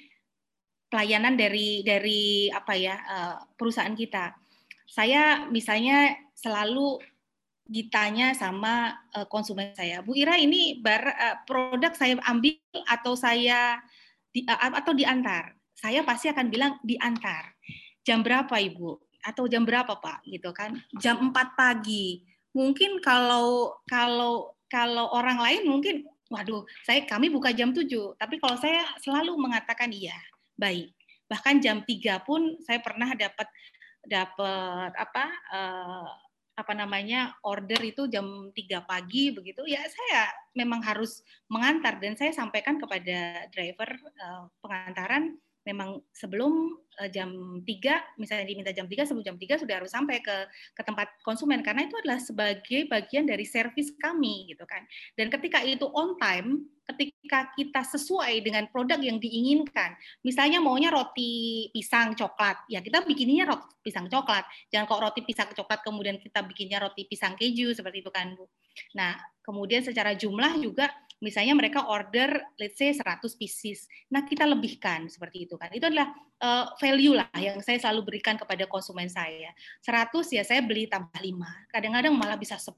pelayanan dari dari apa ya uh, perusahaan kita saya misalnya selalu ditanya sama uh, konsumen saya, Bu Ira ini bar, uh, produk saya ambil atau saya di, uh, atau diantar? Saya pasti akan bilang diantar. Jam berapa Ibu? Atau jam berapa Pak? Gitu kan? Jam 4 pagi. Mungkin kalau kalau kalau orang lain mungkin waduh, saya kami buka jam 7, tapi kalau saya selalu mengatakan iya, baik. Bahkan jam 3 pun saya pernah dapat dapat apa uh, apa namanya order itu jam 3 pagi begitu ya saya memang harus mengantar dan saya sampaikan kepada driver uh, pengantaran memang sebelum uh, jam 3 misalnya diminta jam 3 sebelum jam 3 sudah harus sampai ke ke tempat konsumen karena itu adalah sebagai bagian dari servis kami gitu kan. Dan ketika itu on time, ketika kita sesuai dengan produk yang diinginkan. Misalnya maunya roti pisang coklat, ya kita bikinnya roti pisang coklat. Jangan kok roti pisang coklat kemudian kita bikinnya roti pisang keju seperti itu kan, Bu. Nah, kemudian secara jumlah juga misalnya mereka order let's say 100 pieces. Nah, kita lebihkan seperti itu kan. Itu adalah uh, value lah yang saya selalu berikan kepada konsumen saya. 100 ya saya beli tambah 5. Kadang-kadang malah bisa 10.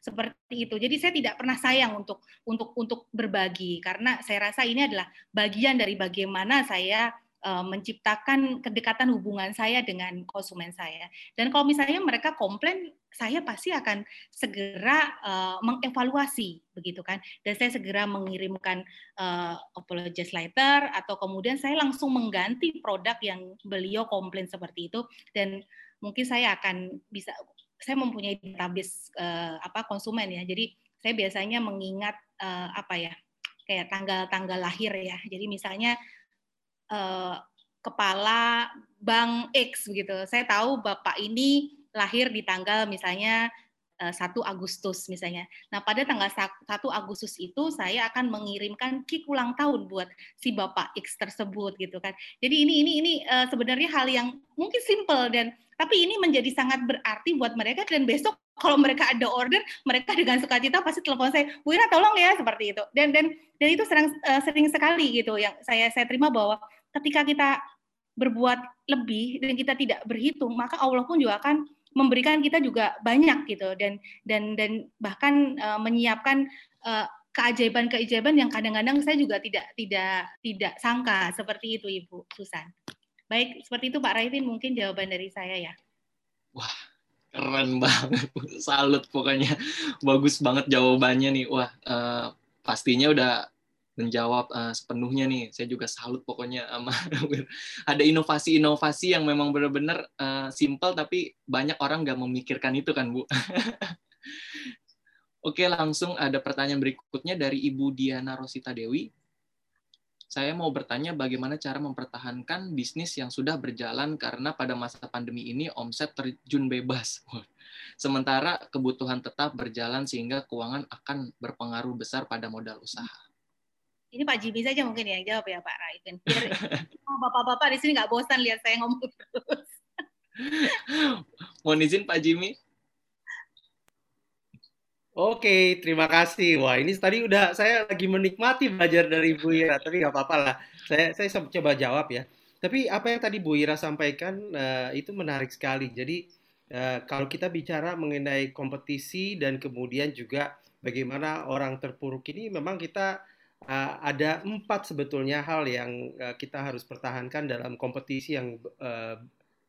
Seperti itu. Jadi saya tidak pernah sayang untuk untuk untuk berbagi karena saya rasa ini adalah bagian dari bagaimana saya menciptakan kedekatan hubungan saya dengan konsumen saya. Dan kalau misalnya mereka komplain, saya pasti akan segera uh, mengevaluasi begitu kan. Dan saya segera mengirimkan uh, apologies letter atau kemudian saya langsung mengganti produk yang beliau komplain seperti itu dan mungkin saya akan bisa saya mempunyai database uh, apa konsumen ya. Jadi saya biasanya mengingat uh, apa ya kayak tanggal-tanggal lahir ya. Jadi misalnya uh, kepala bank X begitu. Saya tahu bapak ini lahir di tanggal misalnya 1 Agustus misalnya. Nah, pada tanggal 1 Agustus itu saya akan mengirimkan kick ulang tahun buat si Bapak X tersebut gitu kan. Jadi ini ini ini sebenarnya hal yang mungkin simple dan tapi ini menjadi sangat berarti buat mereka dan besok kalau mereka ada order, mereka dengan sukacita pasti telepon saya, Bu Ira tolong ya seperti itu. Dan dan dan itu sering sering sekali gitu yang saya saya terima bahwa ketika kita berbuat lebih dan kita tidak berhitung, maka Allah pun juga akan memberikan kita juga banyak gitu. Dan dan dan bahkan uh, menyiapkan uh, keajaiban-keajaiban yang kadang-kadang saya juga tidak tidak tidak sangka. Seperti itu Ibu Susan. Baik, seperti itu Pak Raifin mungkin jawaban dari saya ya. Wah, keren banget. Salut pokoknya. Bagus banget jawabannya nih. Wah uh, pastinya udah menjawab uh, sepenuhnya nih saya juga salut pokoknya sama ada inovasi-inovasi yang memang benar-benar uh, simple tapi banyak orang nggak memikirkan itu kan bu Oke langsung ada pertanyaan berikutnya dari Ibu Diana Rosita Dewi saya mau bertanya bagaimana cara mempertahankan bisnis yang sudah berjalan karena pada masa pandemi ini omset terjun bebas. Sementara kebutuhan tetap berjalan sehingga keuangan akan berpengaruh besar pada modal usaha. Ini Pak Jimmy saja mungkin yang jawab ya Pak Raiden. Biar bapak-bapak di sini nggak bosan lihat saya ngomong terus. Mohon izin Pak Jimmy. Oke, terima kasih. Wah, ini tadi udah saya lagi menikmati belajar dari Bu Ira, tapi nggak apa-apa lah. Saya saya coba jawab ya. Tapi apa yang tadi Bu Ira sampaikan uh, itu menarik sekali. Jadi uh, kalau kita bicara mengenai kompetisi dan kemudian juga bagaimana orang terpuruk ini, memang kita uh, ada empat sebetulnya hal yang uh, kita harus pertahankan dalam kompetisi yang uh,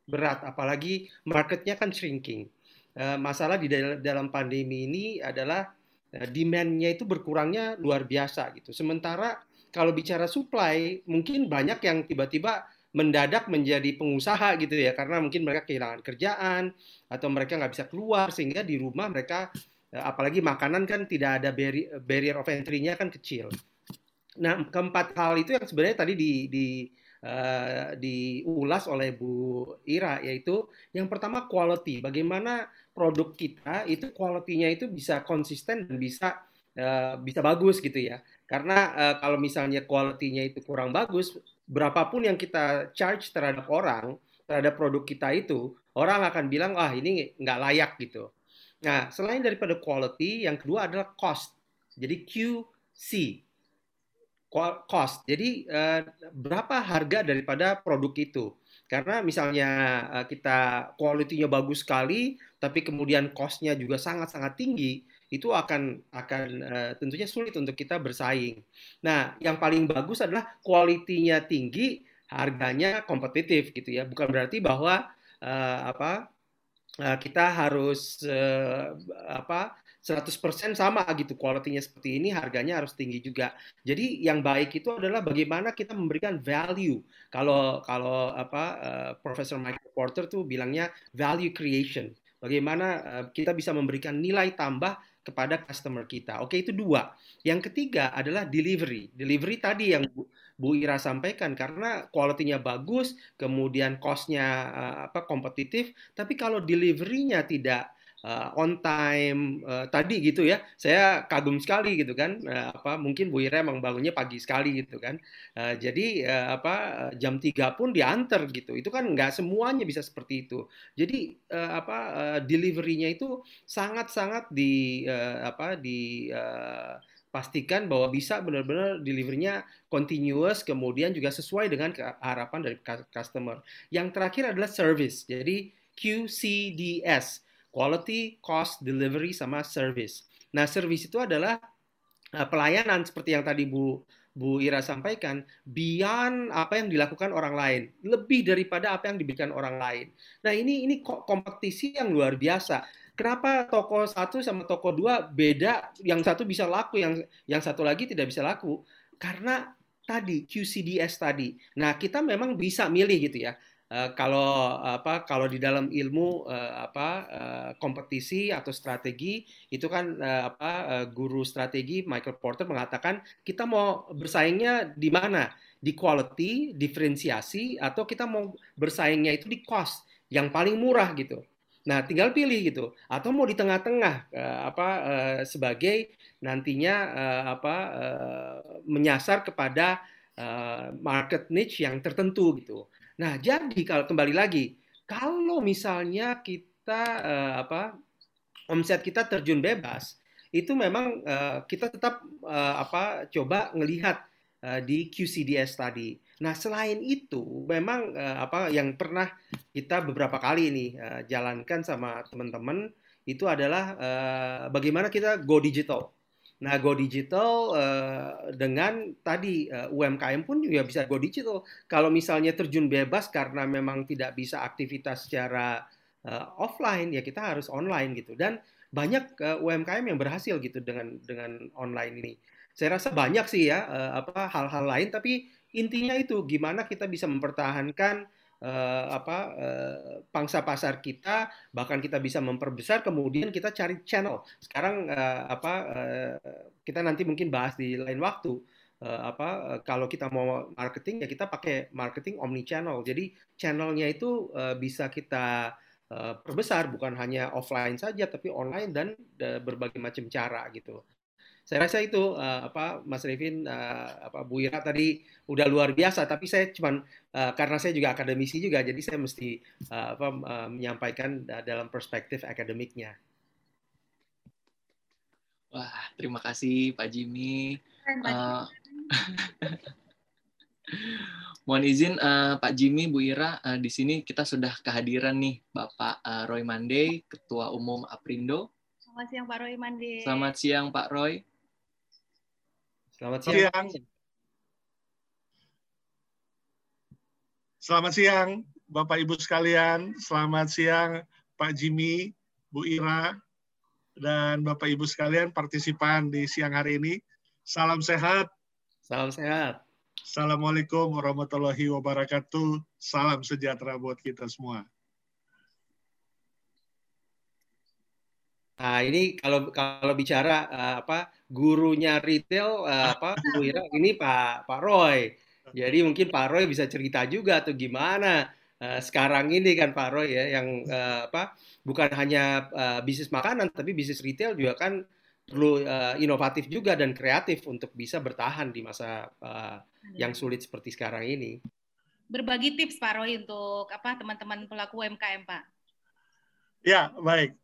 berat, apalagi marketnya kan shrinking. Eh, masalah di dalam pandemi ini adalah uh, demand-nya itu berkurangnya luar biasa gitu. Sementara kalau bicara supply, mungkin banyak yang tiba-tiba mendadak menjadi pengusaha gitu ya, karena mungkin mereka kehilangan kerjaan atau mereka nggak bisa keluar sehingga di rumah mereka uh, apalagi makanan kan tidak ada barrier of entry-nya kan kecil. Nah, keempat hal itu yang sebenarnya tadi di, di uh, diulas oleh Bu Ira yaitu yang pertama quality. Bagaimana produk kita itu kualitinya itu bisa konsisten dan bisa uh, bisa bagus gitu ya. Karena uh, kalau misalnya kualitinya itu kurang bagus, berapapun yang kita charge terhadap orang, terhadap produk kita itu, orang akan bilang, ah ini nggak layak gitu. Nah, selain daripada quality, yang kedua adalah cost. Jadi QC, cost. Jadi uh, berapa harga daripada produk itu? Karena misalnya uh, kita kualitinya bagus sekali, tapi kemudian cost-nya juga sangat-sangat tinggi, itu akan akan uh, tentunya sulit untuk kita bersaing. Nah, yang paling bagus adalah kualitinya tinggi, harganya kompetitif gitu ya. Bukan berarti bahwa apa kita harus apa 100% sama gitu kualitinya seperti ini harganya harus tinggi juga. Jadi yang baik itu adalah bagaimana kita memberikan value. Kalau kalau apa uh, Profesor Michael Porter tuh bilangnya value creation. Bagaimana uh, kita bisa memberikan nilai tambah kepada customer kita. Oke, itu dua. Yang ketiga adalah delivery. Delivery tadi yang Bu, Bu Ira sampaikan karena kualitinya bagus, kemudian cost-nya uh, apa kompetitif, tapi kalau delivery-nya tidak uh, on time uh, tadi gitu ya. Saya kagum sekali gitu kan. Uh, apa mungkin Bu Ira emang bangunnya pagi sekali gitu kan. Uh, jadi uh, apa jam 3 pun diantar gitu. Itu kan nggak semuanya bisa seperti itu. Jadi uh, apa uh, deliverynya itu sangat-sangat di uh, apa di uh, pastikan bahwa bisa benar-benar deliverynya continuous kemudian juga sesuai dengan harapan dari customer. Yang terakhir adalah service. Jadi QCDS quality, cost, delivery, sama service. Nah, service itu adalah uh, pelayanan seperti yang tadi Bu Bu Ira sampaikan, beyond apa yang dilakukan orang lain, lebih daripada apa yang diberikan orang lain. Nah, ini ini kompetisi yang luar biasa. Kenapa toko satu sama toko dua beda? Yang satu bisa laku, yang yang satu lagi tidak bisa laku. Karena tadi QCDS tadi. Nah, kita memang bisa milih gitu ya. Uh, kalau apa kalau di dalam ilmu uh, apa uh, kompetisi atau strategi itu kan uh, apa uh, guru strategi Michael Porter mengatakan kita mau bersaingnya di mana di quality diferensiasi atau kita mau bersaingnya itu di cost yang paling murah gitu Nah, tinggal pilih gitu. Atau mau di tengah-tengah uh, apa uh, sebagai nantinya uh, apa uh, menyasar kepada uh, market niche yang tertentu gitu. Nah, jadi kalau kembali lagi, kalau misalnya kita uh, apa omset kita terjun bebas, itu memang uh, kita tetap uh, apa coba ngelihat uh, di QCDS tadi. Nah, selain itu, memang uh, apa yang pernah kita beberapa kali ini uh, jalankan sama teman-teman itu adalah uh, bagaimana kita go digital. Nah, go digital uh, dengan tadi uh, UMKM pun juga bisa go digital. Kalau misalnya terjun bebas karena memang tidak bisa aktivitas secara uh, offline, ya kita harus online gitu. Dan banyak uh, UMKM yang berhasil gitu dengan dengan online ini. Saya rasa banyak sih ya uh, apa hal-hal lain, tapi intinya itu gimana kita bisa mempertahankan uh, apa uh, pangsa pasar kita bahkan kita bisa memperbesar kemudian kita cari channel. Sekarang uh, apa uh, kita nanti mungkin bahas di lain waktu apa kalau kita mau marketing ya kita pakai marketing omni channel jadi channelnya itu uh, bisa kita perbesar bukan hanya offline saja tapi online dan berbagai macam cara gitu saya rasa itu uh, apa Mas Revin uh, apa Bu Ira tadi udah luar biasa tapi saya cuman uh, karena saya juga akademisi juga jadi saya mesti uh, apa uh, menyampaikan dalam perspektif akademiknya. Wah, terima kasih Pak Jimmy. Uh, mohon izin uh, Pak Jimmy, Bu Ira, uh, di sini kita sudah kehadiran nih Bapak uh, Roy Mande, Ketua Umum Aprindo. Selamat siang Pak Roy Mande. Selamat siang Pak Roy. Selamat siang. Selamat siang, Bapak Ibu sekalian. Selamat siang, Pak Jimmy, Bu Ira, dan Bapak Ibu sekalian partisipan di siang hari ini. Salam sehat. Salam sehat. Assalamualaikum warahmatullahi wabarakatuh. Salam sejahtera buat kita semua. Nah, ini kalau kalau bicara uh, apa gurunya retail uh, apa Bu Ira ini Pak Pak Roy. Jadi mungkin Pak Roy bisa cerita juga atau gimana uh, sekarang ini kan Pak Roy ya yang uh, apa bukan hanya uh, bisnis makanan tapi bisnis retail juga kan perlu uh, inovatif juga dan kreatif untuk bisa bertahan di masa uh, yang sulit seperti sekarang ini. Berbagi tips Pak Roy untuk apa teman-teman pelaku UMKM Pak. Ya, baik.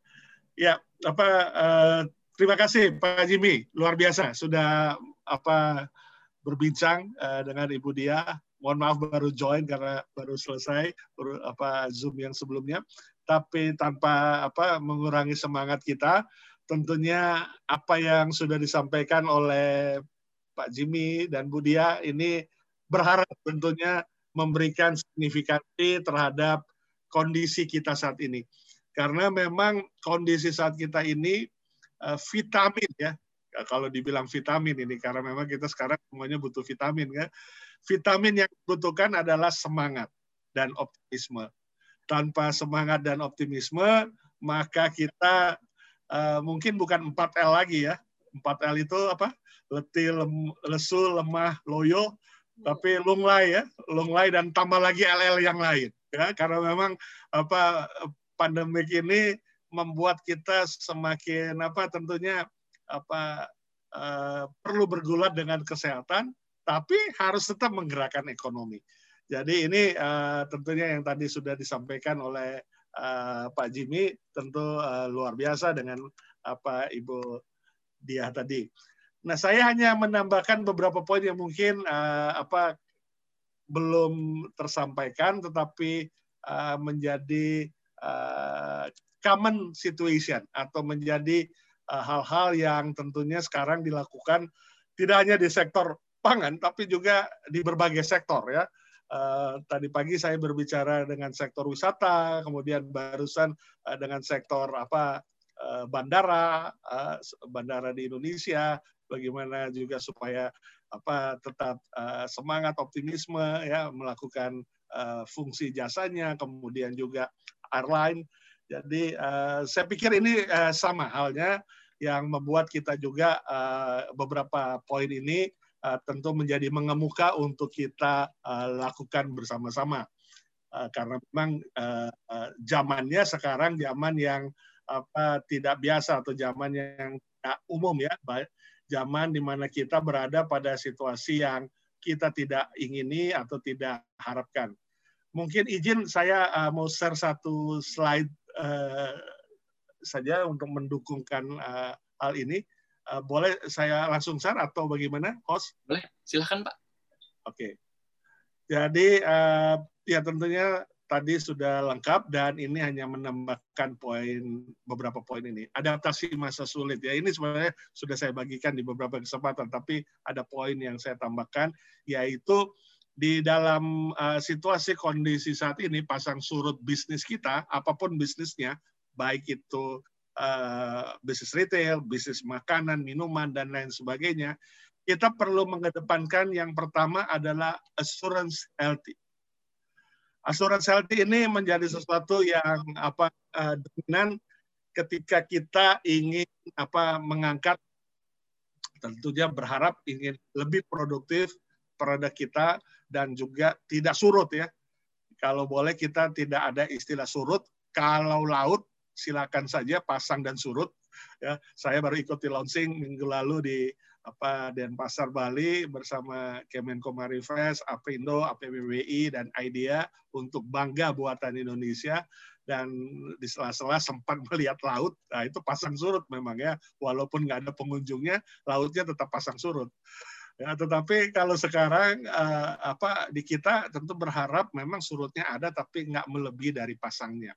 Ya, apa uh, terima kasih Pak Jimmy, luar biasa sudah apa berbincang uh, dengan Ibu Dia. Mohon maaf baru join karena baru selesai baru, apa Zoom yang sebelumnya. Tapi tanpa apa mengurangi semangat kita, tentunya apa yang sudah disampaikan oleh Pak Jimmy dan Bu Dia ini berharap tentunya memberikan signifikansi terhadap kondisi kita saat ini karena memang kondisi saat kita ini uh, vitamin ya. Kalau dibilang vitamin ini karena memang kita sekarang semuanya butuh vitamin kan vitamin yang dibutuhkan adalah semangat dan optimisme. Tanpa semangat dan optimisme maka kita uh, mungkin bukan 4L lagi ya. 4L itu apa? Letih lem, lesu lemah loyo tapi lunglai ya. Lunglai dan tambah lagi LL yang lain ya. Karena memang apa pandemik ini membuat kita semakin apa tentunya apa uh, perlu bergulat dengan kesehatan, tapi harus tetap menggerakkan ekonomi. Jadi ini uh, tentunya yang tadi sudah disampaikan oleh uh, Pak Jimmy tentu uh, luar biasa dengan apa Ibu dia tadi. Nah saya hanya menambahkan beberapa poin yang mungkin uh, apa belum tersampaikan, tetapi uh, menjadi uh, common situation atau menjadi eh, hal-hal yang tentunya sekarang dilakukan tidak hanya di sektor pangan tapi juga di berbagai sektor ya. Uh, tadi pagi saya berbicara dengan sektor wisata, kemudian barusan dengan sektor apa bandara, bandara di Indonesia, bagaimana juga supaya apa tetap semangat optimisme ya melakukan fungsi jasanya, kemudian juga airline. Jadi uh, saya pikir ini uh, sama halnya yang membuat kita juga uh, beberapa poin ini uh, tentu menjadi mengemuka untuk kita uh, lakukan bersama-sama. uh, karena memang uh, uh, zamannya sekarang zaman yang apa tidak biasa atau zaman yang tidak umum ya, zaman di mana kita berada pada situasi yang kita tidak ingini atau tidak harapkan. Mungkin izin saya uh, mau share satu slide uh, saja untuk mendukungkan uh, hal ini. Uh, boleh saya langsung share atau bagaimana, host? Boleh, silahkan Pak. Oke. Okay. Jadi uh, ya tentunya tadi sudah lengkap dan ini hanya menambahkan poin beberapa poin ini. Adaptasi masa sulit ya ini sebenarnya sudah saya bagikan di beberapa kesempatan tapi ada poin yang saya tambahkan yaitu di dalam uh, situasi kondisi saat ini pasang surut bisnis kita apa pun bisnisnya baik itu uh, bisnis retail, bisnis makanan, minuman dan lain sebagainya kita perlu mengedepankan yang pertama adalah assurance healthy. Asuransi healthy ini menjadi sesuatu yang apa uh, dominan ketika kita ingin apa mengangkat tentunya berharap ingin lebih produktif produk kita dan juga tidak surut ya. Kalau boleh kita tidak ada istilah surut. Kalau laut silakan saja pasang dan surut. Ya, saya baru ikuti launching minggu lalu di apa Denpasar Bali bersama Kemenko Marifest, Aprindo, APBBI dan IDEA untuk bangga buatan Indonesia dan di sela-sela sempat melihat laut, nah itu pasang surut memang ya, walaupun nggak ada pengunjungnya, lautnya tetap pasang surut. Ya, tetapi kalau sekarang uh, apa di kita tentu berharap memang surutnya ada tapi nggak melebihi dari pasangnya.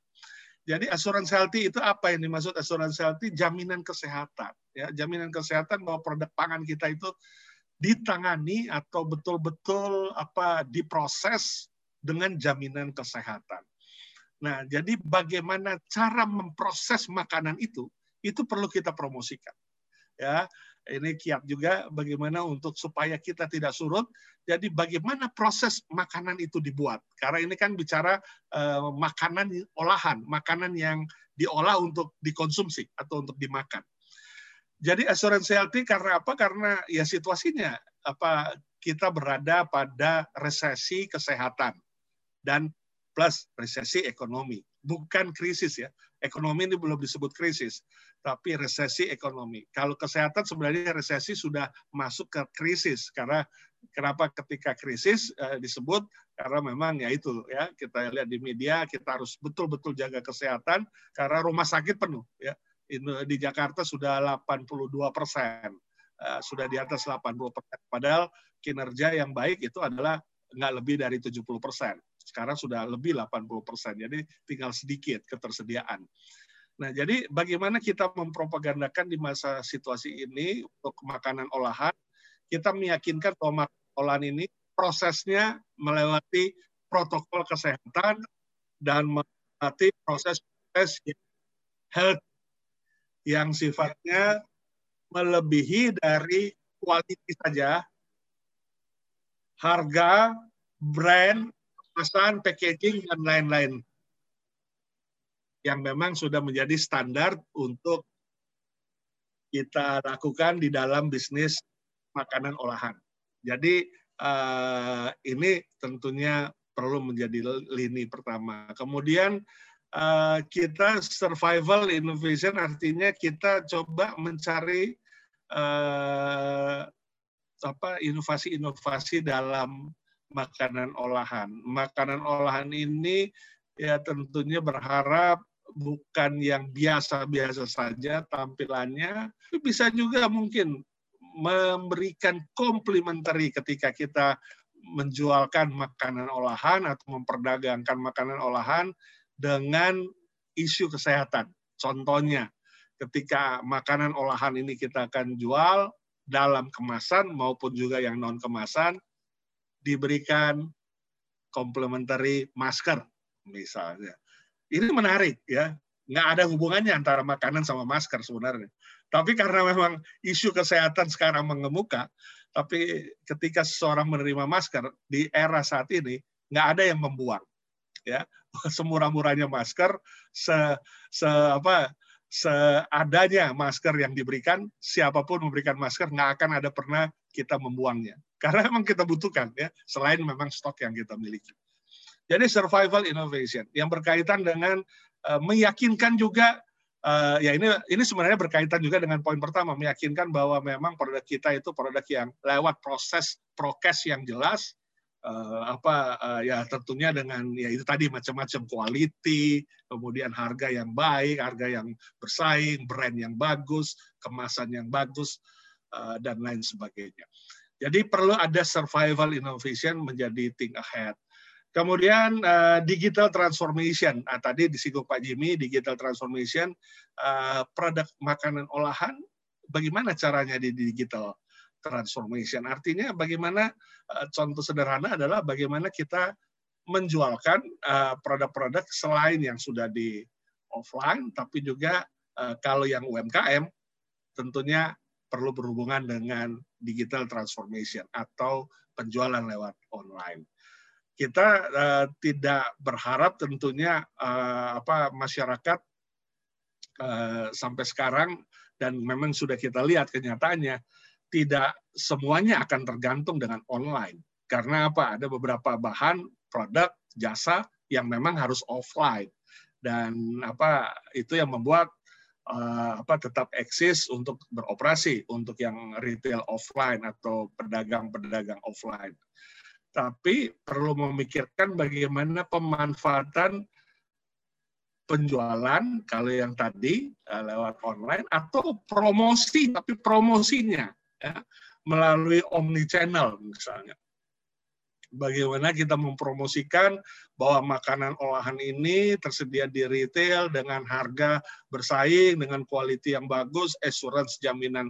Jadi asuransi healthy itu apa yang dimaksud asuransi healthy? Jaminan kesehatan. Ya, jaminan kesehatan bahwa produk pangan kita itu ditangani atau betul-betul apa diproses dengan jaminan kesehatan. Nah, jadi bagaimana cara memproses makanan itu itu perlu kita promosikan. Ya, ini kiat juga bagaimana untuk supaya kita tidak surut. Jadi bagaimana proses makanan itu dibuat? Karena ini kan bicara uh, makanan olahan, makanan yang diolah untuk dikonsumsi atau untuk dimakan. Jadi asuransi healthy karena apa? Karena ya situasinya apa kita berada pada resesi kesehatan dan plus resesi ekonomi, bukan krisis ya. Ekonomi ini belum disebut krisis, tapi resesi ekonomi. Kalau kesehatan sebenarnya resesi sudah masuk ke krisis karena kenapa ketika krisis eh, disebut karena memang ya itu ya kita lihat di media kita harus betul-betul jaga kesehatan karena rumah sakit penuh ya. Di Jakarta sudah 82 persen, eh, sudah di atas 80 persen. Padahal kinerja yang baik itu adalah nggak lebih dari 70 persen. Sekarang sudah lebih 80 persen, jadi tinggal sedikit ketersediaan. Nah, jadi bagaimana kita mempropagandakan di masa situasi ini untuk makanan olahan, kita meyakinkan bahwa makanan olahan ini prosesnya melewati protokol kesehatan dan melewati proses-proses health yang sifatnya melebihi dari kualitas saja, harga, brand, pesan, packaging, dan lain-lain yang memang sudah menjadi standar untuk kita lakukan di dalam bisnis makanan olahan. Jadi uh, ini tentunya perlu menjadi lini pertama. Kemudian uh, kita survival innovation artinya kita coba mencari uh, apa inovasi-inovasi dalam makanan olahan. Makanan olahan ini ya tentunya berharap bukan yang biasa-biasa saja tampilannya, bisa juga mungkin memberikan komplementari ketika kita menjualkan makanan olahan atau memperdagangkan makanan olahan dengan isu kesehatan. Contohnya, ketika makanan olahan ini kita akan jual dalam kemasan maupun juga yang non kemasan, diberikan komplementari masker misalnya. Ini menarik ya, nggak ada hubungannya antara makanan sama masker sebenarnya. Tapi karena memang isu kesehatan sekarang mengemuka, tapi ketika seseorang menerima masker di era saat ini nggak ada yang membuang, ya semurah-murahnya masker, se, se apa seadanya masker yang diberikan, siapa pun memberikan masker nggak akan ada pernah kita membuangnya. Karena memang kita butuhkan ya, selain memang stok yang kita miliki. Jadi survival innovation yang berkaitan dengan uh, meyakinkan juga uh, ya ini ini sebenarnya berkaitan juga dengan poin pertama meyakinkan bahwa memang produk kita itu produk yang lewat proses prokes yang jelas uh, apa uh, ya tentunya dengan ya itu tadi macam-macam quality, kemudian harga yang baik, harga yang bersaing, brand yang bagus, kemasan yang bagus uh, dan lain sebagainya. Jadi perlu ada survival innovation menjadi think ahead. Kemudian uh, digital transformation. Nah, tadi disinggung Pak Jimmy, digital transformation uh, produk makanan olahan bagaimana caranya di digital transformation. Artinya bagaimana uh, contoh sederhana adalah bagaimana kita menjualkan uh, produk-produk selain yang sudah di offline, tapi juga uh, kalau yang UMKM tentunya perlu berhubungan dengan digital transformation atau penjualan lewat online. Kita uh, tidak berharap tentunya uh, apa masyarakat uh, sampai sekarang dan memang sudah kita lihat kenyataannya tidak semuanya akan tergantung dengan online. Karena apa? Ada beberapa bahan, produk, jasa yang memang harus offline. Dan apa itu yang membuat uh, apa tetap eksis untuk beroperasi untuk yang retail offline atau pedagang-pedagang offline. Tapi perlu memikirkan bagaimana pemanfaatan penjualan kalau yang tadi uh, lewat online atau promosi tapi promosinya ya, melalui omni channel misalnya. Bagaimana kita mempromosikan bahwa makanan olahan ini tersedia di retail dengan harga bersaing, dengan quality yang bagus, assurance jaminan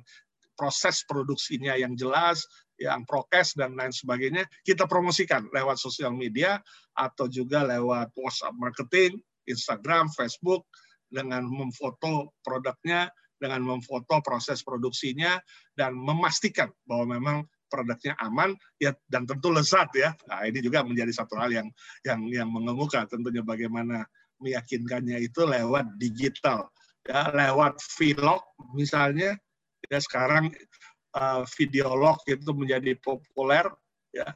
proses produksinya yang jelas, yang prokes dan lain sebagainya, kita promosikan lewat sosial media atau juga lewat WhatsApp marketing, Instagram, Facebook, dengan memfoto produknya dengan memfoto proses produksinya dan memastikan bahwa memang produknya aman ya dan tentu lezat ya. Nah, ini juga menjadi satu hal yang yang yang mengemuka tentunya bagaimana meyakinkannya itu lewat digital ya lewat vlog misalnya ya sekarang uh, videolog itu menjadi populer ya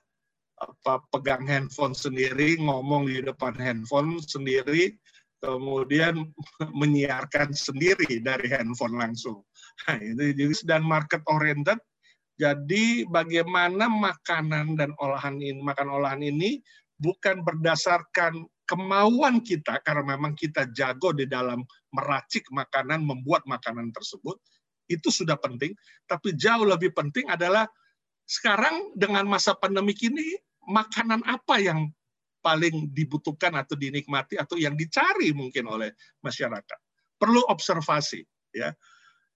apa pegang handphone sendiri ngomong di depan handphone sendiri kemudian menyiarkan sendiri dari handphone langsung. Nah, itu dan market oriented. Jadi bagaimana makanan dan olahan ini, makan olahan ini bukan berdasarkan kemauan kita karena memang kita jago di dalam meracik makanan, membuat makanan tersebut, itu sudah penting. Tapi jauh lebih penting adalah sekarang dengan masa pandemi ini makanan apa yang paling dibutuhkan atau dinikmati atau yang dicari mungkin oleh masyarakat. Perlu observasi ya.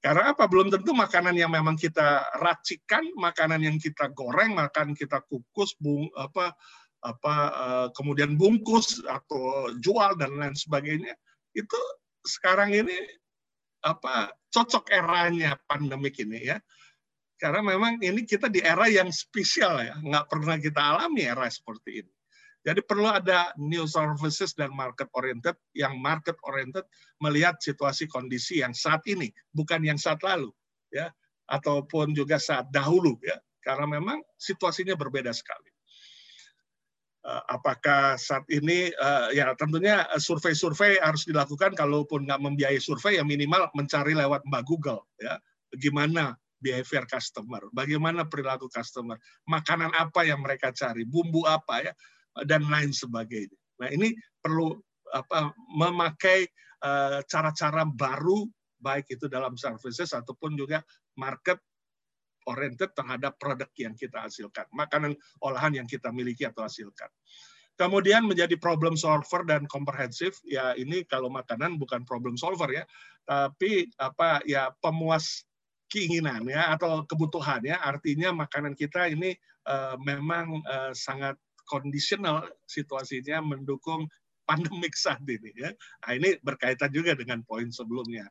Karena apa? Belum tentu makanan yang memang kita racikan, makanan yang kita goreng, makan kita kukus, bung, apa apa uh, kemudian bungkus atau jual dan lain sebagainya itu sekarang ini apa cocok eranya pandemik ini ya. Karena memang ini kita di era yang spesial ya. Nggak pernah kita alami era seperti ini. Jadi perlu ada new services dan market oriented yang market oriented melihat situasi kondisi yang saat ini, bukan yang saat lalu, ya, ataupun juga saat dahulu, ya, karena memang situasinya berbeda sekali. Eh, apakah saat ini, eh, ya tentunya survei-survei harus dilakukan, kalaupun nggak membiayai survei, ya minimal mencari lewat Mbak Google, ya, gimana behavior customer, bagaimana perilaku customer, makanan apa yang mereka cari, bumbu apa ya, dan lain sebagainya. Nah ini perlu apa memakai eh, cara-cara baru baik itu dalam services ataupun juga market oriented terhadap produk yang kita hasilkan, makanan olahan yang kita miliki atau hasilkan. Kemudian menjadi problem solver dan komprehensif, ya ini kalau makanan bukan problem solver ya, tapi apa ya pemuas keinginan ya atau kebutuhannya, artinya makanan kita ini uh, memang uh, sangat kondisional situasinya mendukung pandemik saat ini ya. Nah, ini berkaitan juga dengan poin sebelumnya.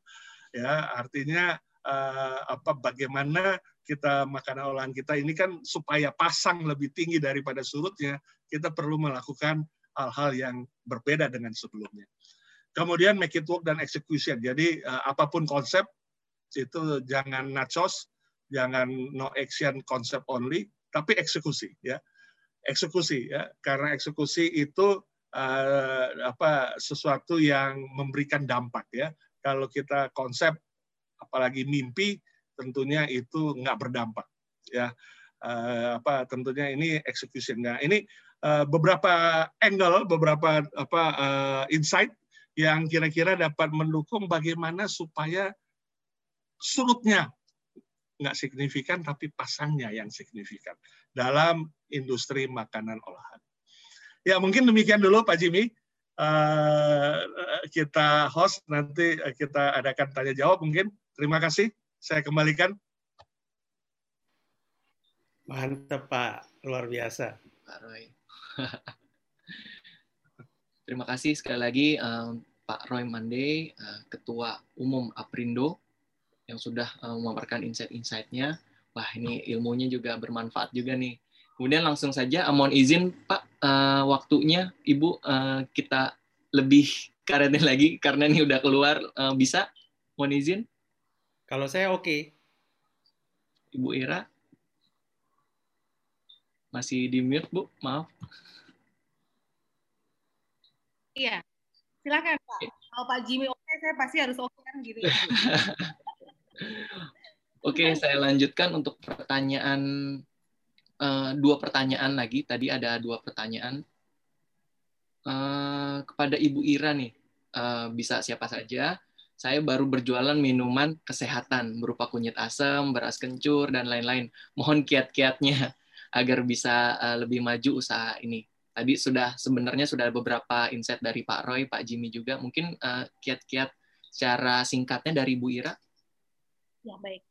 Ya, artinya uh, apa bagaimana kita makanan olahan kita ini kan supaya pasang lebih tinggi daripada surutnya, kita perlu melakukan hal-hal yang berbeda dengan sebelumnya. Kemudian make it work dan execution. Jadi uh, apa pun konsep itu jangan nachos, jangan no action concept only, tapi eksekusi ya eksekusi ya karena eksekusi itu uh, apa sesuatu yang memberikan dampak ya. Kalau kita konsep apalagi mimpi tentunya itu nggak berdampak ya. Uh, apa tentunya ini executionnya. Ini uh, beberapa angle, beberapa apa uh, insight yang kira-kira dapat mendukung bagaimana supaya surutnya nggak signifikan tapi pasangnya yang signifikan dalam industri makanan olahan. Ya mungkin demikian dulu Pak Jimmy. Uh, kita host nanti kita adakan tanya jawab mungkin. Terima kasih. Saya kembalikan. Mantap Pak, luar biasa. Pak Roy. Terima kasih sekali lagi um, Pak Roy Mande, uh, Ketua Umum Aprindo yang sudah uh, memaparkan insight-insightnya. Wah, ini ilmunya juga bermanfaat juga nih. Kemudian langsung saja, uh, mohon izin Pak, uh, waktunya Ibu uh, kita lebih karetin lagi karena ini udah keluar. Uh, bisa? Mohon izin? Kalau saya oke. Okay. Ibu Ira? Masih di mute, Bu? Maaf. Iya, silakan Pak. Kalau Pak Jimmy oke, okay, saya pasti harus oke okay, kan gitu ya. Oke, saya lanjutkan untuk pertanyaan uh, dua pertanyaan lagi. Tadi ada dua pertanyaan uh, kepada Ibu Ira nih. Uh, bisa siapa saja. Saya baru berjualan minuman kesehatan berupa kunyit asam, beras kencur dan lain-lain. Mohon kiat-kiatnya agar bisa uh, lebih maju usaha ini. Tadi sudah sebenarnya sudah ada beberapa insight dari Pak Roy, Pak Jimmy juga. Mungkin kiat-kiat uh, secara singkatnya dari Bu Ira Ya baik,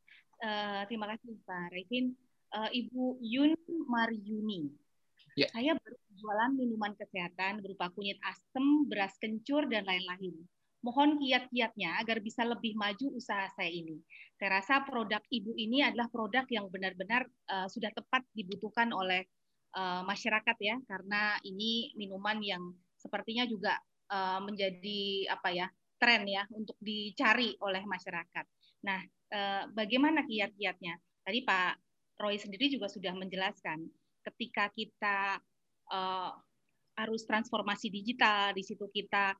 uh, terima kasih Pak Revin. Uh, Ibu Yun Maryuni. Ya. Saya berjualan minuman kesehatan berupa kunyit asam, beras kencur, dan lain-lain. Mohon kiat-kiatnya agar bisa lebih maju usaha saya ini. Saya rasa produk Ibu ini adalah produk yang benar-benar uh, sudah tepat dibutuhkan oleh uh, masyarakat ya, karena ini minuman yang sepertinya juga uh, menjadi apa ya tren ya untuk dicari oleh masyarakat. Nah, eh, bagaimana kiat-kiatnya? Tadi Pak Roy sendiri juga sudah menjelaskan, ketika kita eh, harus transformasi digital, di situ kita